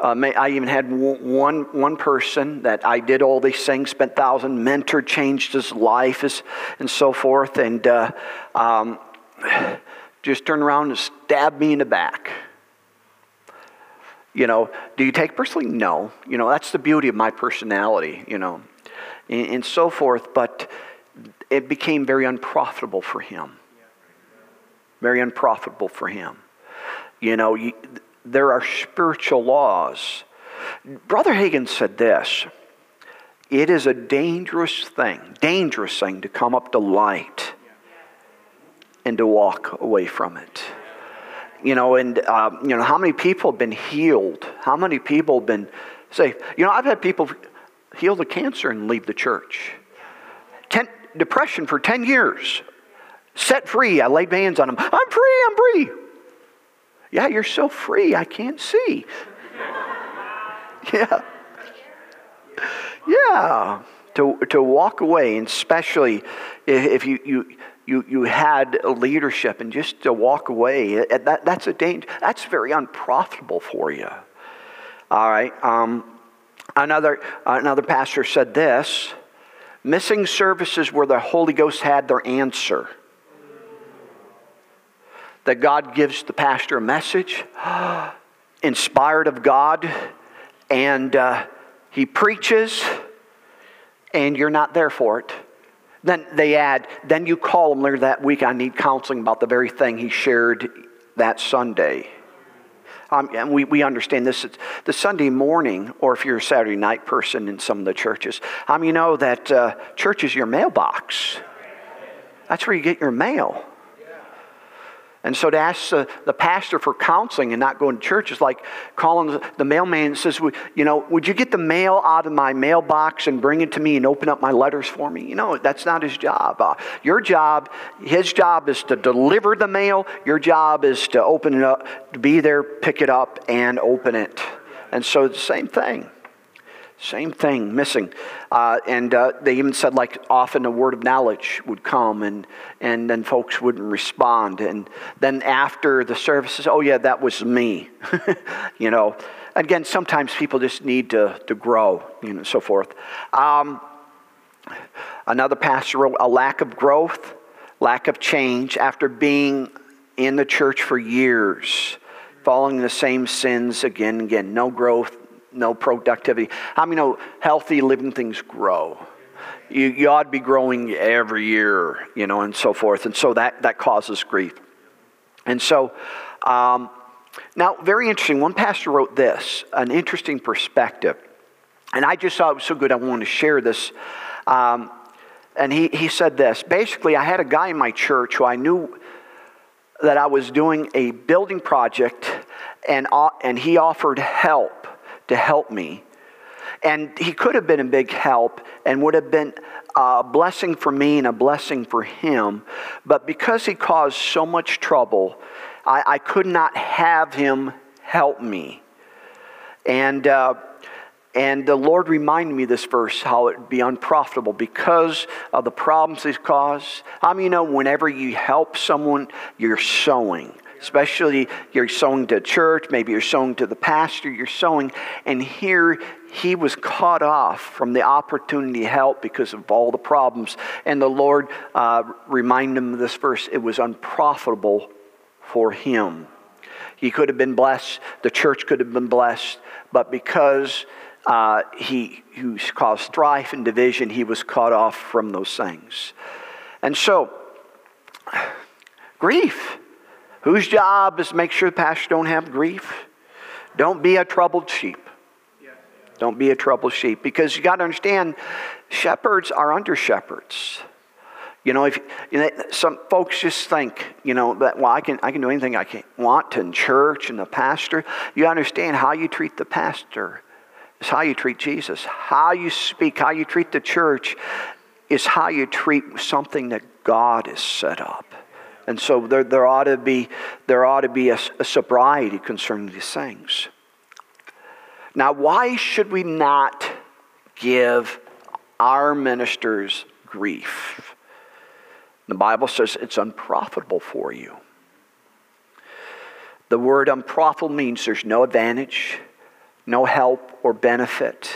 S1: Uh, I even had one one person that I did all these things, spent thousand, mentored, changed his life, and so forth, and uh, um, just turned around and stabbed me in the back. You know, do you take personally? No. You know, that's the beauty of my personality, you know, and, and so forth. But it became very unprofitable for him. Very unprofitable for him. You know, you, there are spiritual laws. Brother Hagin said this it is a dangerous thing, dangerous thing to come up to light and to walk away from it you know, and uh, you know, how many people have been healed? How many people have been saved? You know, I've had people heal of cancer and leave the church. Ten, depression for 10 years. Set free. I laid hands on him. I'm free, I'm free. Yeah, you're so free, I can't see. yeah. Yeah. To, to walk away, and especially if you, you, you, you had leadership and just to walk away, that, that's a danger. That's very unprofitable for you. All right. Um, another, another pastor said this missing services where the Holy Ghost had their answer. That God gives the pastor a message, inspired of God, and uh, he preaches, and you're not there for it then they add, then you call him later that week, I need counseling about the very thing he shared that Sunday. Um, and we, we understand this. It's The Sunday morning, or if you're a Saturday night person in some of the churches, um, you know that uh, church is your mailbox. That's where you get your mail. And so to ask the, the pastor for counseling and not going to church is like calling the, the mailman and says, you know, would you get the mail out of my mailbox and bring it to me and open up my letters for me? You know, that's not his job. Uh, your job, his job is to deliver the mail. Your job is to open it up, to be there, pick it up, and open it. And so the same thing. Same thing, missing. Uh, and uh, they even said, like, often a word of knowledge would come and, and then folks wouldn't respond. And then after the services, oh, yeah, that was me. you know, again, sometimes people just need to, to grow, you know, so forth. Um, another pastor wrote, a lack of growth, lack of change after being in the church for years, following the same sins again and again. No growth, no productivity. How many know healthy living things grow? You, you ought to be growing every year, you know, and so forth. And so that, that causes grief. And so, um, now, very interesting. One pastor wrote this, an interesting perspective. And I just thought it was so good, I wanted to share this. Um, and he, he said this basically, I had a guy in my church who I knew that I was doing a building project, and, uh, and he offered help to help me. And he could have been a big help and would have been a blessing for me and a blessing for him. But because he caused so much trouble, I, I could not have him help me. And, uh, and the Lord reminded me this verse how it would be unprofitable because of the problems he's caused. I mean, you know, whenever you help someone, you're sowing especially you're sowing to church, maybe you're sowing to the pastor, you're sowing. And here he was caught off from the opportunity to help because of all the problems. And the Lord uh, reminded him of this verse it was unprofitable for him. He could have been blessed, the church could have been blessed, but because uh, he who caused strife and division, he was cut off from those things. And so, grief. Whose job is to make sure the pastor don't have grief? Don't be a troubled sheep. Don't be a troubled sheep because you got to understand shepherds are under shepherds. You know, if you know, some folks just think, you know, that well, I can I can do anything I can want in church and the pastor. You understand how you treat the pastor is how you treat Jesus. How you speak, how you treat the church is how you treat something that God has set up. And so there, there ought to be, there ought to be a, a sobriety concerning these things. Now, why should we not give our ministers grief? The Bible says it's unprofitable for you. The word unprofitable means there's no advantage, no help or benefit.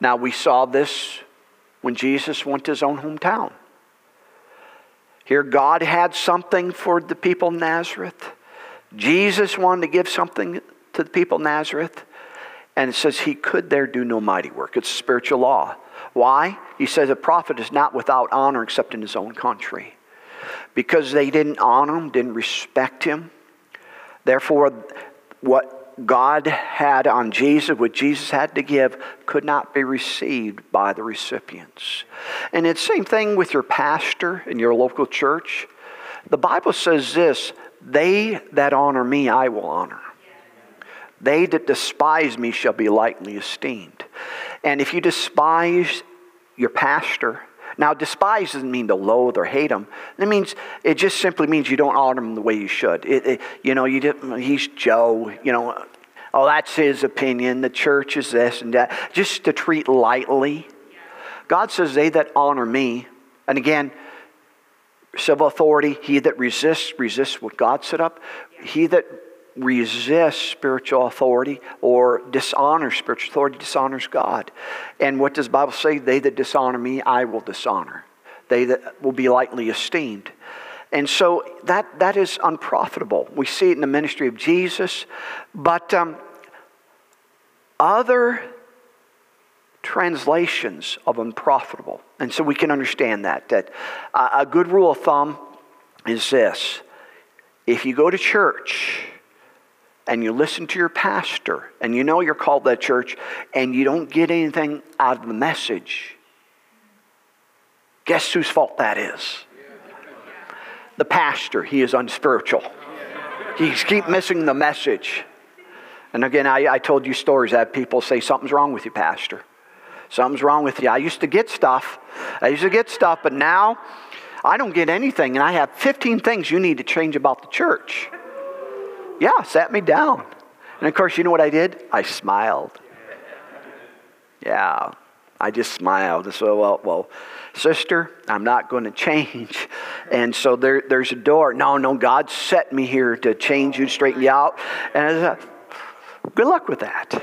S1: Now, we saw this when Jesus went to his own hometown. Here, God had something for the people of Nazareth. Jesus wanted to give something to the people of Nazareth. And it says he could there do no mighty work. It's spiritual law. Why? He says a prophet is not without honor except in his own country. Because they didn't honor him, didn't respect him. Therefore, what God had on Jesus, what Jesus had to give, could not be received by the recipients. And it's the same thing with your pastor in your local church. The Bible says this they that honor me, I will honor. They that despise me shall be lightly esteemed. And if you despise your pastor, now despise doesn't mean to loathe or hate him. It means it just simply means you don't honor him the way you should. It, it, you know, you didn't, he's Joe. You know, oh, that's his opinion. The church is this and that. Just to treat lightly. God says, "They that honor me," and again, civil authority. He that resists resists what God set up. He that resists spiritual authority or dishonors spiritual authority dishonors God. And what does the Bible say? They that dishonor me, I will dishonor. They that will be lightly esteemed. And so that, that is unprofitable. We see it in the ministry of Jesus. But um, other translations of unprofitable. And so we can understand that. That a good rule of thumb is this if you go to church, and you listen to your pastor and you know you're called that church and you don't get anything out of the message, guess whose fault that is? The pastor. He is unspiritual. He's keep missing the message. And again, I, I told you stories that people say, Something's wrong with you, Pastor. Something's wrong with you. I used to get stuff. I used to get stuff, but now I don't get anything. And I have 15 things you need to change about the church. Yeah, sat me down. And of course, you know what I did? I smiled. Yeah, I just smiled. And so, well, well, sister, I'm not going to change. And so there, there's a door. No, no, God set me here to change you, straighten you out. And I said, good luck with that.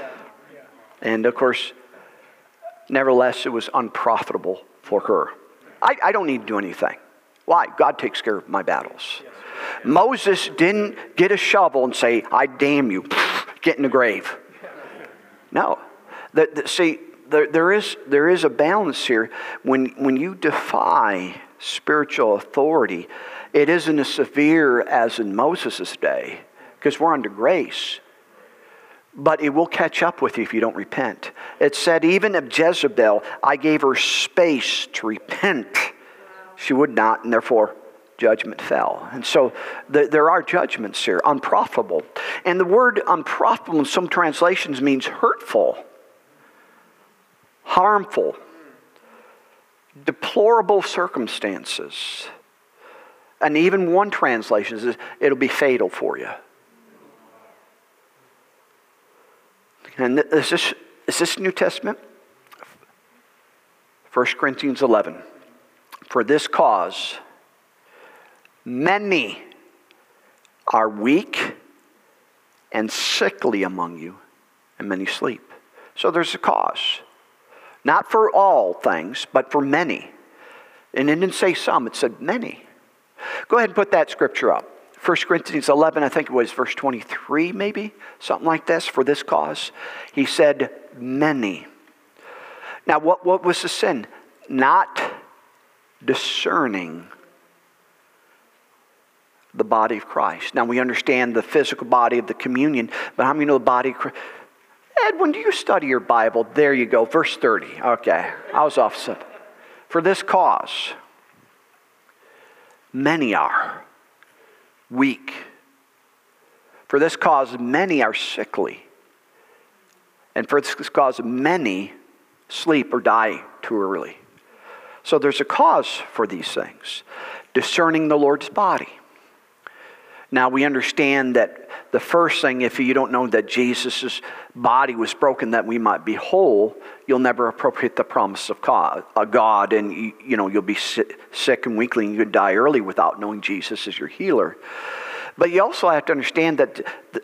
S1: And of course, nevertheless, it was unprofitable for her. I, I don't need to do anything. Why? God takes care of my battles. Moses didn't get a shovel and say, I damn you, get in the grave. No. The, the, see, there, there, is, there is a balance here. When, when you defy spiritual authority, it isn't as severe as in Moses' day, because we're under grace. But it will catch up with you if you don't repent. It said, even of Jezebel, I gave her space to repent. She would not, and therefore judgment fell. And so the, there are judgments here, unprofitable. And the word unprofitable in some translations means hurtful, harmful, deplorable circumstances. And even one translation says it'll be fatal for you. And is this, is this New Testament? 1 Corinthians 11. For this cause, Many are weak and sickly among you, and many sleep. So there's a cause. Not for all things, but for many. And it didn't say some, it said many. Go ahead and put that scripture up. 1 Corinthians 11, I think it was verse 23, maybe, something like this, for this cause. He said, many. Now, what, what was the sin? Not discerning the body of Christ. Now, we understand the physical body of the communion, but how many know the body of Christ? Edwin, do you study your Bible? There you go, verse 30. Okay, I was off. For this cause, many are weak. For this cause, many are sickly. And for this cause, many sleep or die too early. So there's a cause for these things. Discerning the Lord's body. Now we understand that the first thing, if you don't know that Jesus' body was broken that we might be whole, you'll never appropriate the promise of God, God and you, know you'll be sick and weakly and you would die early without knowing Jesus as your healer. But you also have to understand that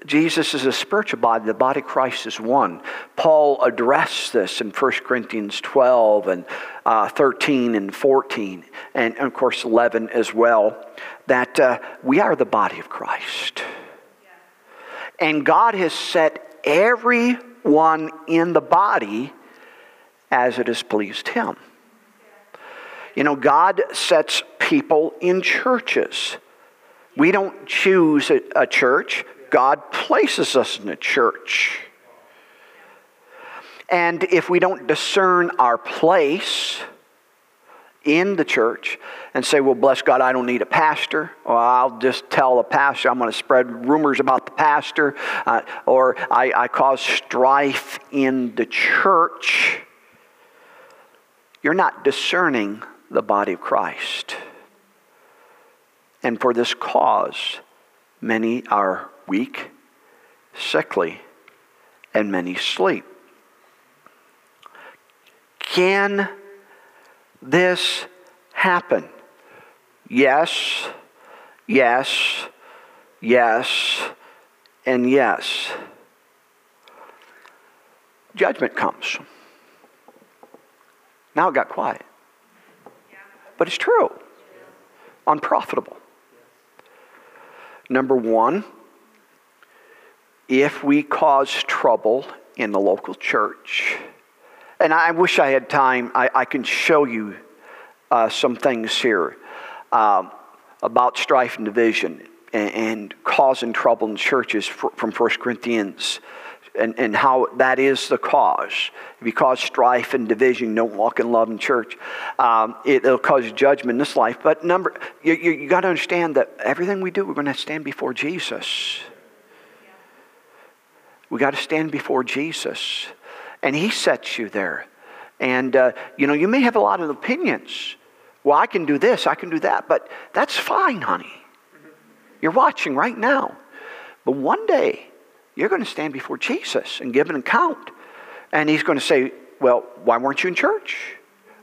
S1: Jesus is a spiritual body. The body of Christ is one. Paul addressed this in 1 Corinthians 12 and uh, 13 and 14, and, of course 11 as well, that uh, we are the body of Christ. And God has set everyone in the body as it has pleased Him. You know, God sets people in churches. We don't choose a, a church, God places us in a church. And if we don't discern our place in the church and say, well, bless God, I don't need a pastor, or I'll just tell the pastor, I'm going to spread rumors about the pastor, uh, or I, I cause strife in the church, you're not discerning the body of Christ. And for this cause, many are weak, sickly, and many sleep. Can this happen? Yes, yes, yes, and yes. Judgment comes. Now it got quiet. But it's true. Unprofitable. Number one, if we cause trouble in the local church, and I wish I had time, I, I can show you uh, some things here um, about strife and division and, and, causing trouble in churches from 1 Corinthians and, and how that is the cause. If you cause strife and division, don't walk in love in church. Um, it, will cause judgment in this life. But number, you, you, you got to understand that everything we do, we're going to stand before Jesus. We got to stand before Jesus, and He sets you there. And uh, you know, you may have a lot of opinions. Well, I can do this, I can do that, but that's fine, honey. You're watching right now. But one day, you're going to stand before Jesus and give an account. And he's going to say, Well, why weren't you in church?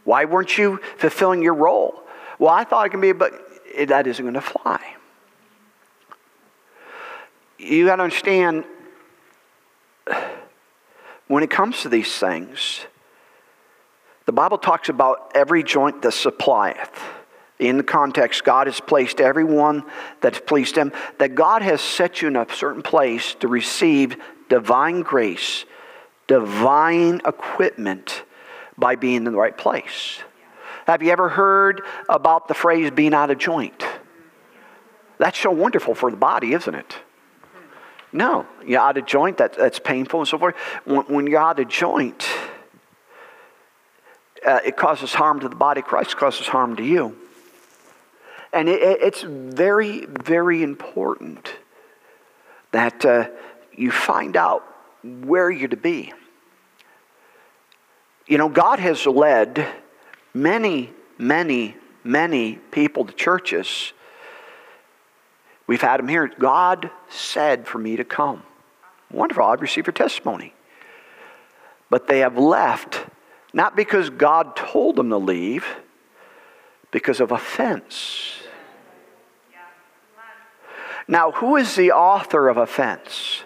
S1: Why weren't you fulfilling your role? Well, I thought it could be, but that isn't going to fly. You got to understand when it comes to these things, the Bible talks about every joint that supplieth in the context, God has placed everyone that's pleased Him, that God has set you in a certain place to receive divine grace, divine equipment by being in the right place. Have you ever heard about the phrase being out of joint? That's so wonderful for the body, isn't it? No, you're out of joint, that, that's painful and so forth. When, when you're out of joint, uh, it causes harm to the body. Christ causes harm to you. And it, it's very, very important that uh, you find out where you're to be. You know, God has led many, many, many people to churches. We've had them here. God said for me to come. Wonderful. I've received your testimony. But they have left, not because God told them to leave, because of offense. Now, who is the author of offense?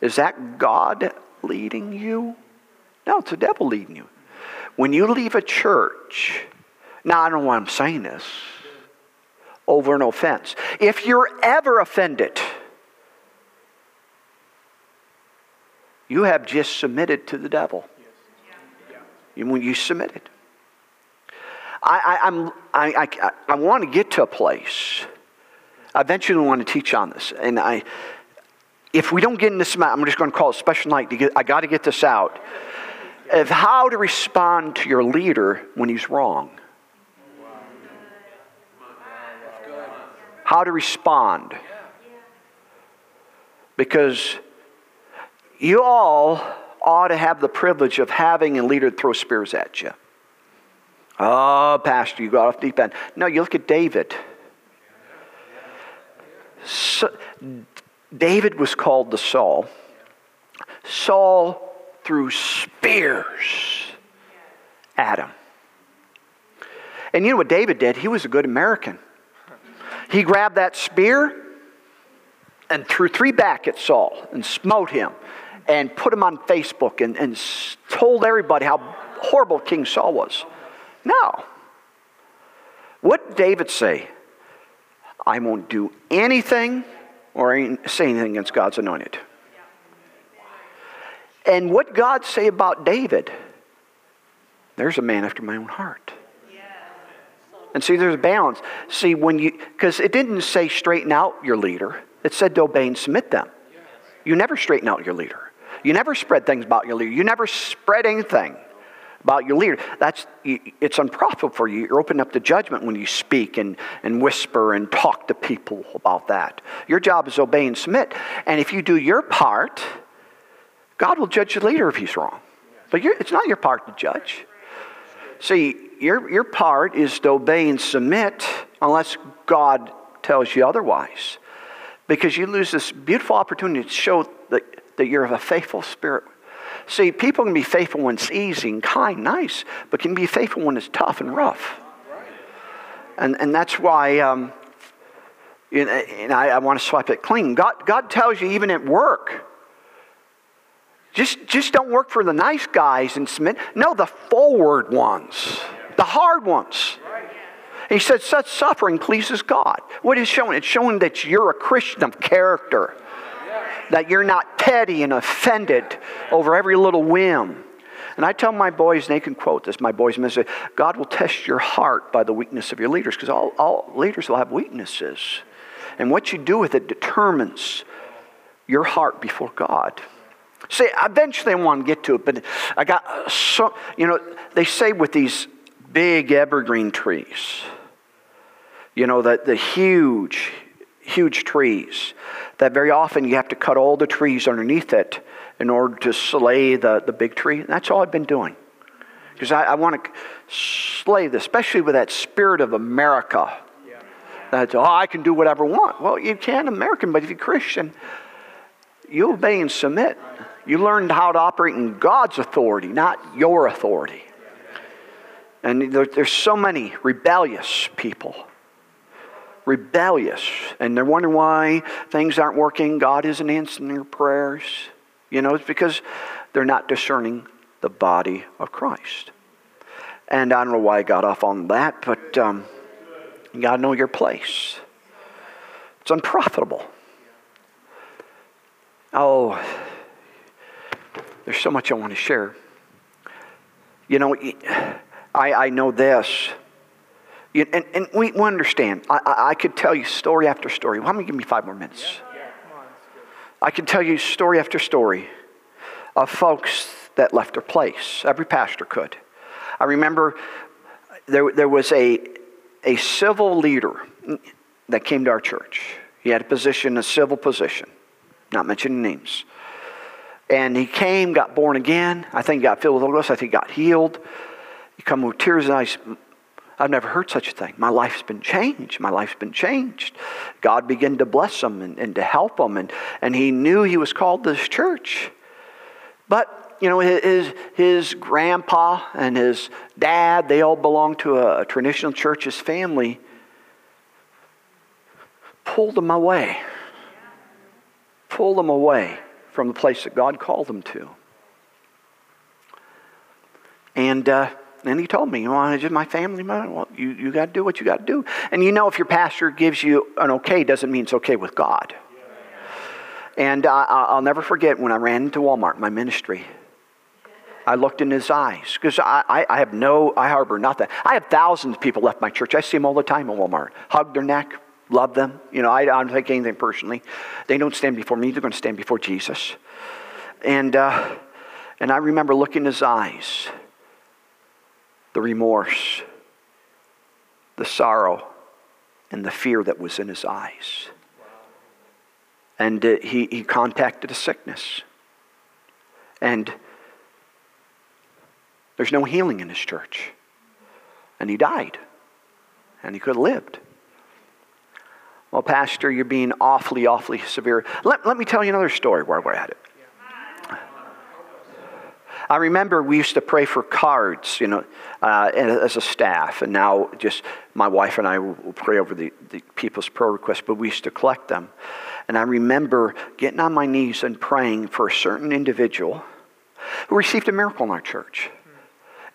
S1: Is that God leading you? No, it's the devil leading you. When you leave a church, now I don't know why I'm saying this, over an offense. If you're ever offended, you have just submitted to the devil. When you submitted. I, I, I'm, I, I, I want to get to a place. I eventually want to teach on this. And I, if we don't get in this, I'm just going to call it special night. To get, I got to get this out. Of how to respond to your leader when he's wrong. How to respond. Because you all ought to have the privilege of having a leader throw spears at you. Oh, Pastor, you got off deep end. No, you look at David. So, David was called the Saul. Saul threw spears at him. And you know what David did? He was a good American. He grabbed that spear and threw three back at Saul and smote him and put him on Facebook and, and told everybody how horrible King Saul was. No. What did David say? I won't do anything or say anything against God's anointed. And what God say about David? There's a man after my own heart. And see, there's a balance. See, when you, because it didn't say straighten out your leader, it said to obey and submit them. You never straighten out your leader. You never spread things about your leader. You never spread anything about your leader. That's, it's unprofitable for you. You're opening up to judgment when you speak and, and whisper and talk to people about that. Your job is obey and submit. And if you do your part, God will judge the leader if he's wrong. But it's not your part to judge. See, your, your part is to obey and submit unless God tells you otherwise. Because you lose this beautiful opportunity to show that, that you're of a faithful spirit See, people can be faithful when it's easy and kind, nice, but can be faithful when it's tough and rough. And, and that's why um, and I, I want to swipe it clean. God, God tells you even at work, just, just don't work for the nice guys and submit. No, the forward ones, the hard ones. He said, such suffering pleases God. What is showing? It's showing that you're a Christian of character that you're not petty and offended over every little whim. And I tell my boys, and they can quote this, my boys say, God will test your heart by the weakness of your leaders, because all, all leaders will have weaknesses. And what you do with it determines your heart before God. See, eventually I want to get to it, but I got so, you know, they say with these big evergreen trees, you know, the, the huge, huge trees, that very often you have to cut all the trees underneath it in order to slay the, the big tree. And that's all I've been doing. Because I, I want to slay this, especially with that spirit of America. That, oh, I can do whatever I want. Well, you can, American, but if you're Christian, you obey and submit. You learned how to operate in God's authority, not your authority. And there, there's so many rebellious people rebellious and they're wondering why things aren't working. God isn't answering their prayers. You know, it's because they're not discerning the body of Christ. And I don't know why I got off on that, but um, you got to know your place. It's unprofitable. Oh, there's so much I want to share. You know, I, I know this you, and, and we, we understand. I, I, I, could tell you story after story. How many give me five more minutes? Yeah. Yeah. I could tell you story after story of folks that left their place. Every pastor could. I remember there, there was a, a civil leader that came to our church. He had a position, a civil position, not mentioning names. And he came, got born again. I think he got filled with the Holy Ghost. I think he got healed. He come with tears in his eyes. I've never heard such a thing. My life's been changed. My life's been changed. God began to bless him and, and to help him, and, and he knew he was called to this church. But, you know, his, his grandpa and his dad, they all belonged to a, a traditional church. His family pulled him away, pulled him away from the place that God called him to. And, uh, and he told me, you know, just my family, well, you, you got to do what you got to do. And you know, if your pastor gives you an okay, doesn't mean it's okay with God. And uh, I'll never forget when I ran into Walmart, my ministry. I looked in his eyes because I, I, I, have no, I harbor nothing. I have thousands of people left my church. I see them all the time in Walmart. Hug their neck, love them. You know, I, I don't take anything personally. They don't stand before me, they're going to stand before Jesus. And, uh, and I remember looking in his eyes, the remorse, the sorrow, and the fear that was in his eyes. And uh, he, he contacted a sickness. And there's no healing in his church. And he died. And he could have lived. Well, Pastor, you're being awfully, awfully severe. Let, let me tell you another story while we're at it. I remember we used to pray for cards, you know, uh, as a staff, and now just my wife and I will pray over the, the people's prayer requests, but we used to collect them. And I remember getting on my knees and praying for a certain individual who received a miracle in our church.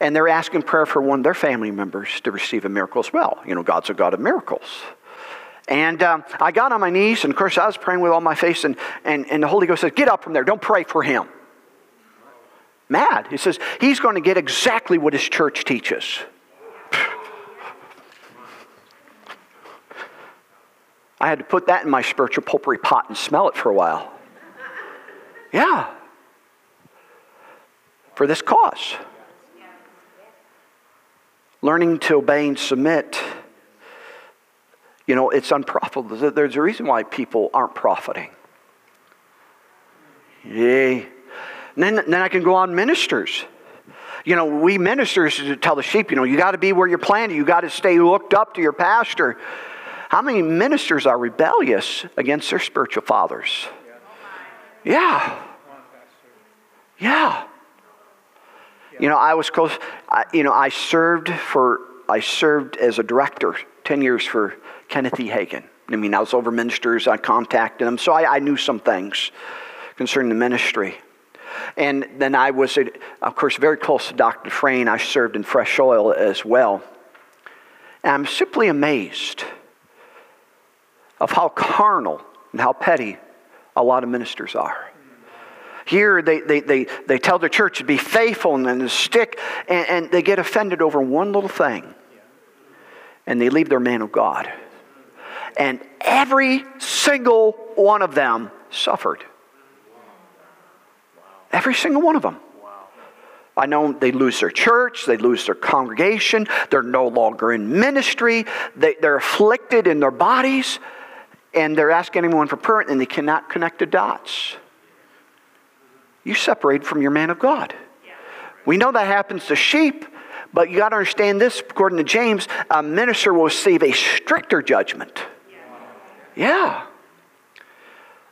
S1: And they're asking prayer for one of their family members to receive a miracle as well. You know, God's a God of miracles. And um, I got on my knees, and of course, I was praying with all my face, and, and, and the Holy Ghost said, Get up from there, don't pray for him mad. He says he's going to get exactly what his church teaches. I had to put that in my spiritual potpourri pot and smell it for a while. Yeah. For this cause. Learning to obey and submit, you know, it's unprofitable. There's a reason why people aren't profiting. Yay. And then, then I can go on ministers. You know, we ministers tell the sheep, you know, you got to be where you're planted. You got to stay looked up to your pastor. How many ministers are rebellious against their spiritual fathers? Yeah. Yeah. You know, I was close. I, you know, I served for. I served as a director ten years for Kenneth E. Hagin. I mean, I was over ministers. I contacted them, so I, I knew some things concerning the ministry. And then I was, of course, very close to Dr. Frayne. I served in Fresh Oil as well. And I'm simply amazed of how carnal and how petty a lot of ministers are. Here, they, they, they, they tell the church to be faithful and then stick, and, and they get offended over one little thing. And they leave their man of God. And every single one of them suffered. Every single one of them. I know they lose their church, they lose their congregation, they're no longer in ministry, they, are afflicted in their bodies, and they're asking anyone for prayer, and they cannot connect the dots. You separate from your man of God. We know that happens to sheep, but you got to understand this according to James, a minister will receive a stricter judgment. Yeah.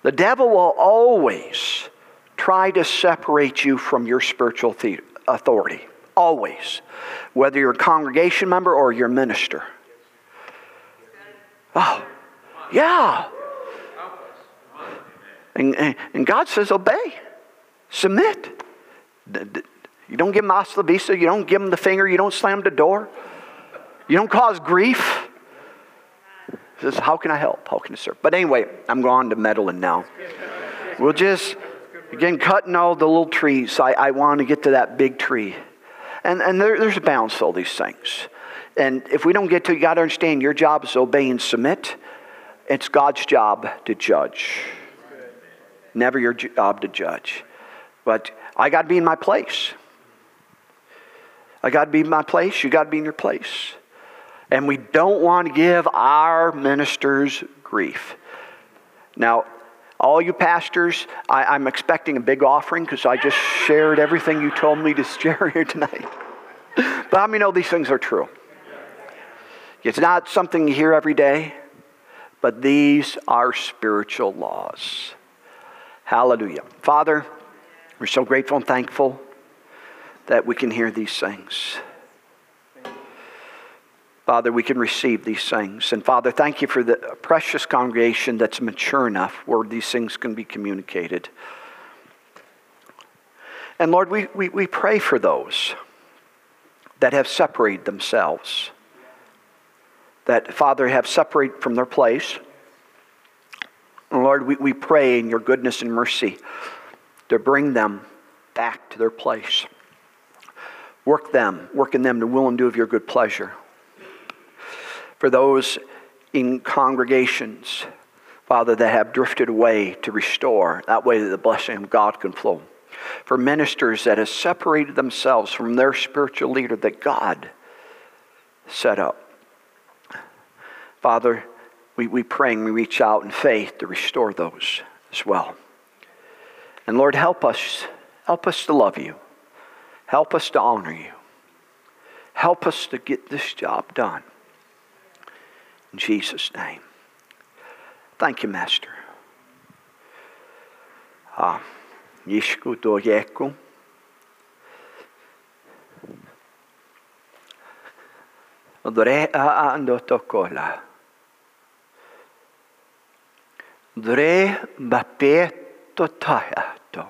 S1: The devil will always try to separate you from your spiritual the- authority. Always. Whether you're a congregation member or you're a minister. Oh, yeah. And, and God says, obey, submit. You don't give them hasta vista, you don't give them the finger, you don't slam the door, you don't cause grief. Says, how can I help? How can I serve? But anyway, I'm going to meddling now. We'll just Again, cutting all the little trees. I, I want to get to that big tree. And, and there, there's a balance to all these things. And if we don't get to, you got to understand your job is obey and submit. It's God's job to judge. Never your job to judge. But I got to be in my place. I got to be in my place. You got to be in your place. And we don't want to give our ministers grief. Now, all you pastors, I, am expecting a big offering because I just shared everything you told me to share here tonight. but I mean, know these things are true. It's not something you hear every day, but these are spiritual laws. Hallelujah. Father, we're so grateful and thankful that we can hear these things. Father, we can receive these things. And Father, thank you for the precious congregation that's mature enough where these things can be communicated. And Lord, we, we, we pray for those that have separated themselves, that, Father, have separated from their place, And Lord, we, we pray in your goodness and mercy to bring them back to their place. Work them, work in them to will and do of your good pleasure. For those in congregations, Father, that have drifted away to restore, that way that the blessing of God can flow. For ministers that have separated themselves from their spiritual leader that God set up. Father, we, we pray and we reach out in faith to restore those as well. And Lord, help us. Help us to love you. Help us to honor you. Help us to get this job done. In Jesus' name. Thank you, Master. Ah, Yishku doyeku. Dre a ando tokola. Dre bapeto tayato.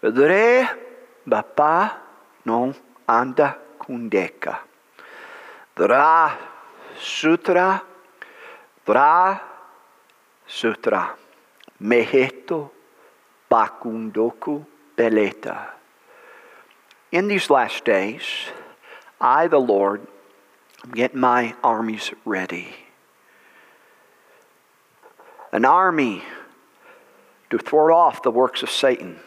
S1: Dre bapa non anda kundeka. Dra sutra, dra sutra. Meheto bakundoku beleta. In these last days, I, the Lord, get my armies ready. An army to thwart off the works of Satan,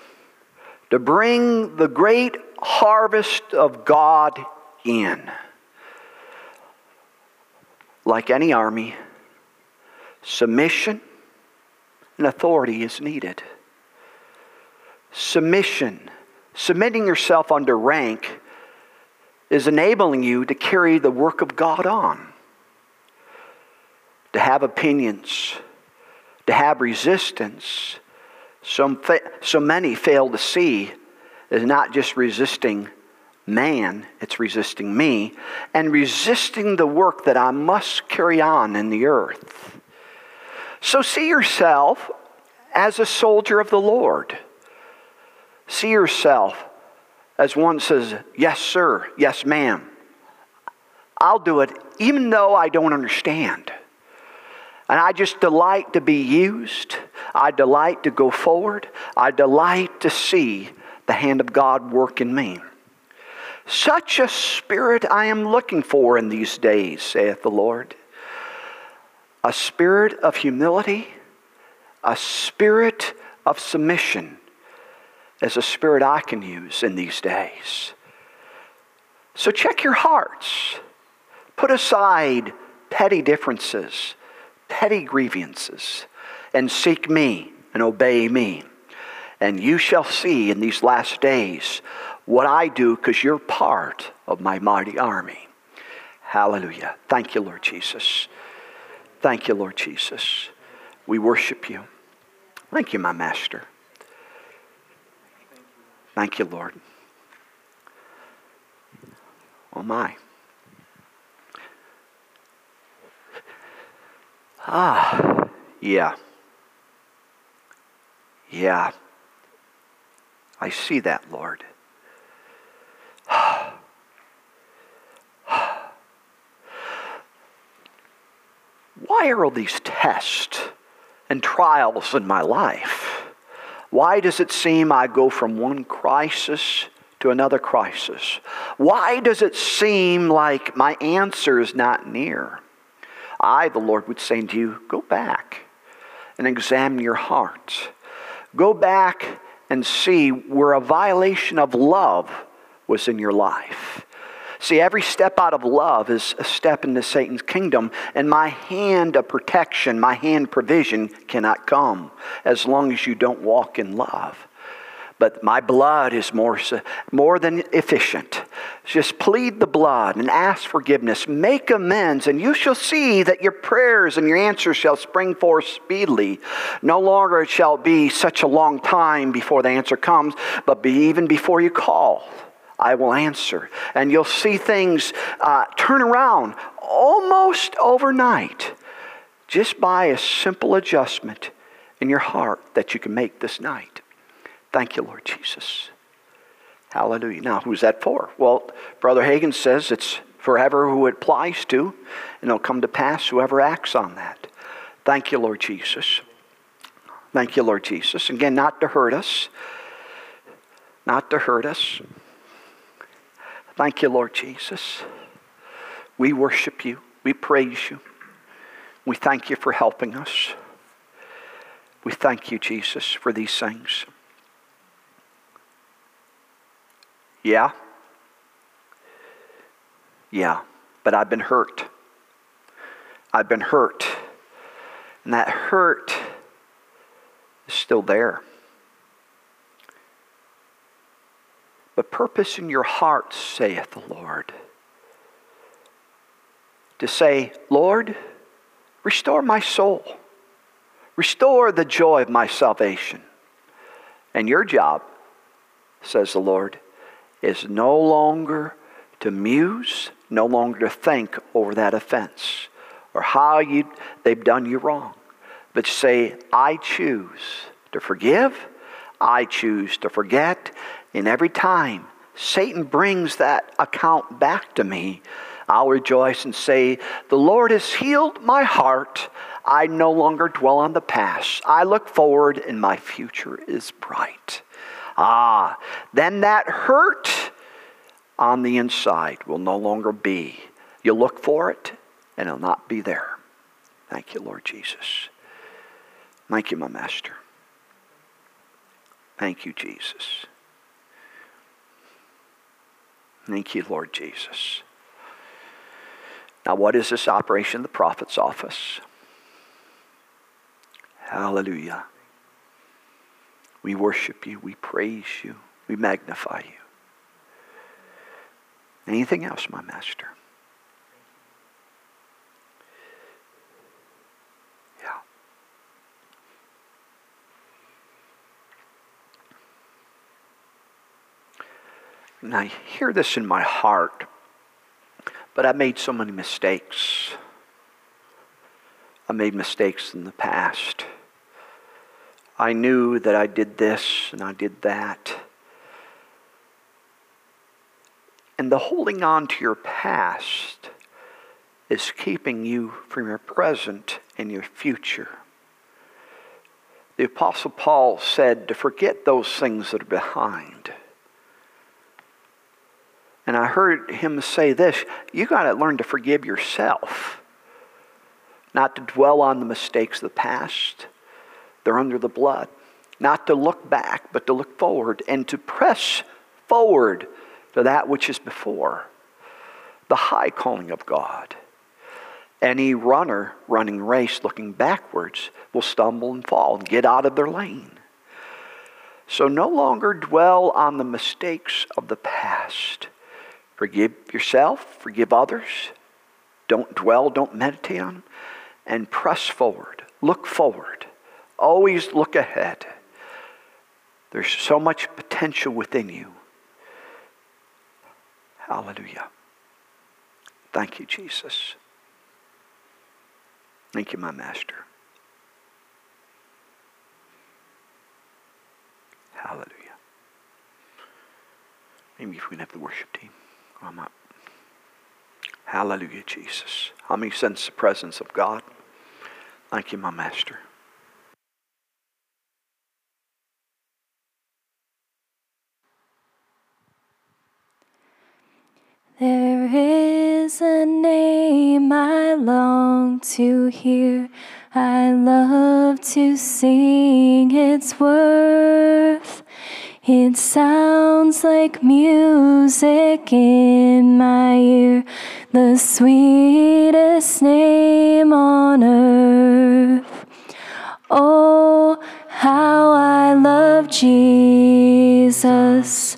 S1: to bring the great harvest of God in. Like any army, submission and authority is needed. Submission, submitting yourself under rank, is enabling you to carry the work of God on, to have opinions, to have resistance. So, so many fail to see is not just resisting man, it's resisting me, and resisting the work that I must carry on in the earth. So see yourself as a soldier of the Lord. See yourself as one says, Yes, sir, yes, ma'am. I'll do it even though I don't understand. And I just delight to be used. I delight to go forward. I delight to see the hand of God work in me. Such a spirit I am looking for in these days, saith the Lord. A spirit of humility, a spirit of submission as a spirit I can use in these days. So check your hearts. Put aside petty differences, petty grievances, and seek me and obey me. And you shall see in these last days what I do because you're part of my mighty army. Hallelujah. Thank you, Lord Jesus. Thank you, Lord Jesus. We worship you. Thank you, my master. Thank you, Lord. Oh, my. Ah, yeah. Yeah. I see that, Lord. Why are all these tests and trials in my life? Why does it seem I go from one crisis to another crisis? Why does it seem like my answer is not near? I, the Lord, would say to you, go back and examine your heart. Go back and see where a violation of love was in your life. See, every step out of love is a step into Satan's kingdom, and my hand of protection, my hand provision cannot come as long as you don't walk in love. But my blood is more, more than efficient. Just plead the blood and ask forgiveness. Make amends, and you shall see that your prayers and your answers shall spring forth speedily. No longer it shall be such a long time before the answer comes, but be even before you call. I will answer. And you'll see things uh, turn around almost overnight just by a simple adjustment in your heart that you can make this night. Thank you, Lord Jesus. Hallelujah. Now, who's that for? Well, Brother Hagin says it's forever who it applies to, and it'll come to pass whoever acts on that. Thank you, Lord Jesus. Thank you, Lord Jesus. Again, not to hurt us, not to hurt us. Thank you, Lord Jesus. We worship you. We praise you. We thank you for helping us. We thank you, Jesus, for these things. Yeah. Yeah. But I've been hurt. I've been hurt. And that hurt is still there. But purpose in your heart, saith the Lord. To say, Lord, restore my soul, restore the joy of my salvation. And your job, says the Lord, is no longer to muse, no longer to think over that offense or how you, they've done you wrong, but say, I choose to forgive, I choose to forget, and every time Satan brings that account back to me, I'll rejoice and say, The Lord has healed my heart. I no longer dwell on the past. I look forward, and my future is bright. Ah, then that hurt on the inside will no longer be. You look for it, and it'll not be there. Thank you, Lord Jesus. Thank you, my Master. Thank you, Jesus. Thank you, Lord Jesus. Now, what is this operation the prophet's office? Hallelujah. We worship you, we praise you, we magnify you. Anything else, my master? And I hear this in my heart, but I made so many mistakes. I made mistakes in the past. I knew that I did this and I did that. And the holding on to your past is keeping you from your present and your future. The Apostle Paul said to forget those things that are behind. And I heard him say this you got to learn to forgive yourself, not to dwell on the mistakes of the past they're under the blood. Not to look back, but to look forward and to press forward to that which is before. The high calling of God. Any runner running race looking backwards will stumble and fall and get out of their lane. So no longer dwell on the mistakes of the past. Forgive yourself, forgive others. Don't dwell, don't meditate on them, and press forward. Look forward. Always look ahead. There's so much potential within you. Hallelujah. Thank you, Jesus. Thank you, my Master. Hallelujah. Maybe if we can have the worship team come up. Hallelujah, Jesus. How many sense the presence of God? Thank you, my Master.
S2: There is a name I long to hear. I love to sing its worth. It sounds like music in my ear, the sweetest name on earth. Oh, how I love Jesus.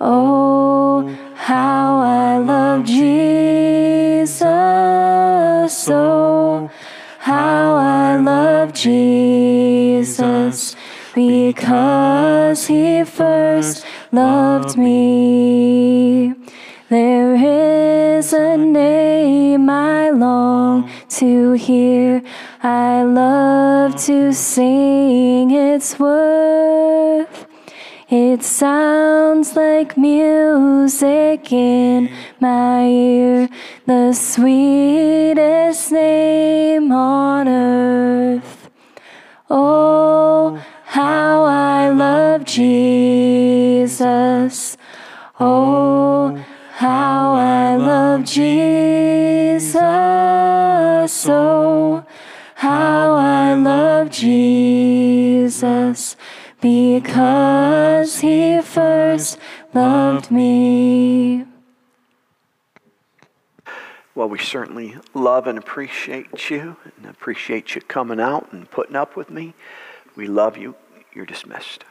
S2: Oh, how I love Jesus. Oh, how I love Jesus. Because he first loved me. There is a name I long to hear. I love to sing its worth. It sounds like music in my ear, the sweetest name on earth. Oh, Jesus. Oh, how I love Jesus. Oh, how I love Jesus. Because he first loved me.
S1: Well, we certainly love and appreciate you and appreciate you coming out and putting up with me. We love you. You're dismissed.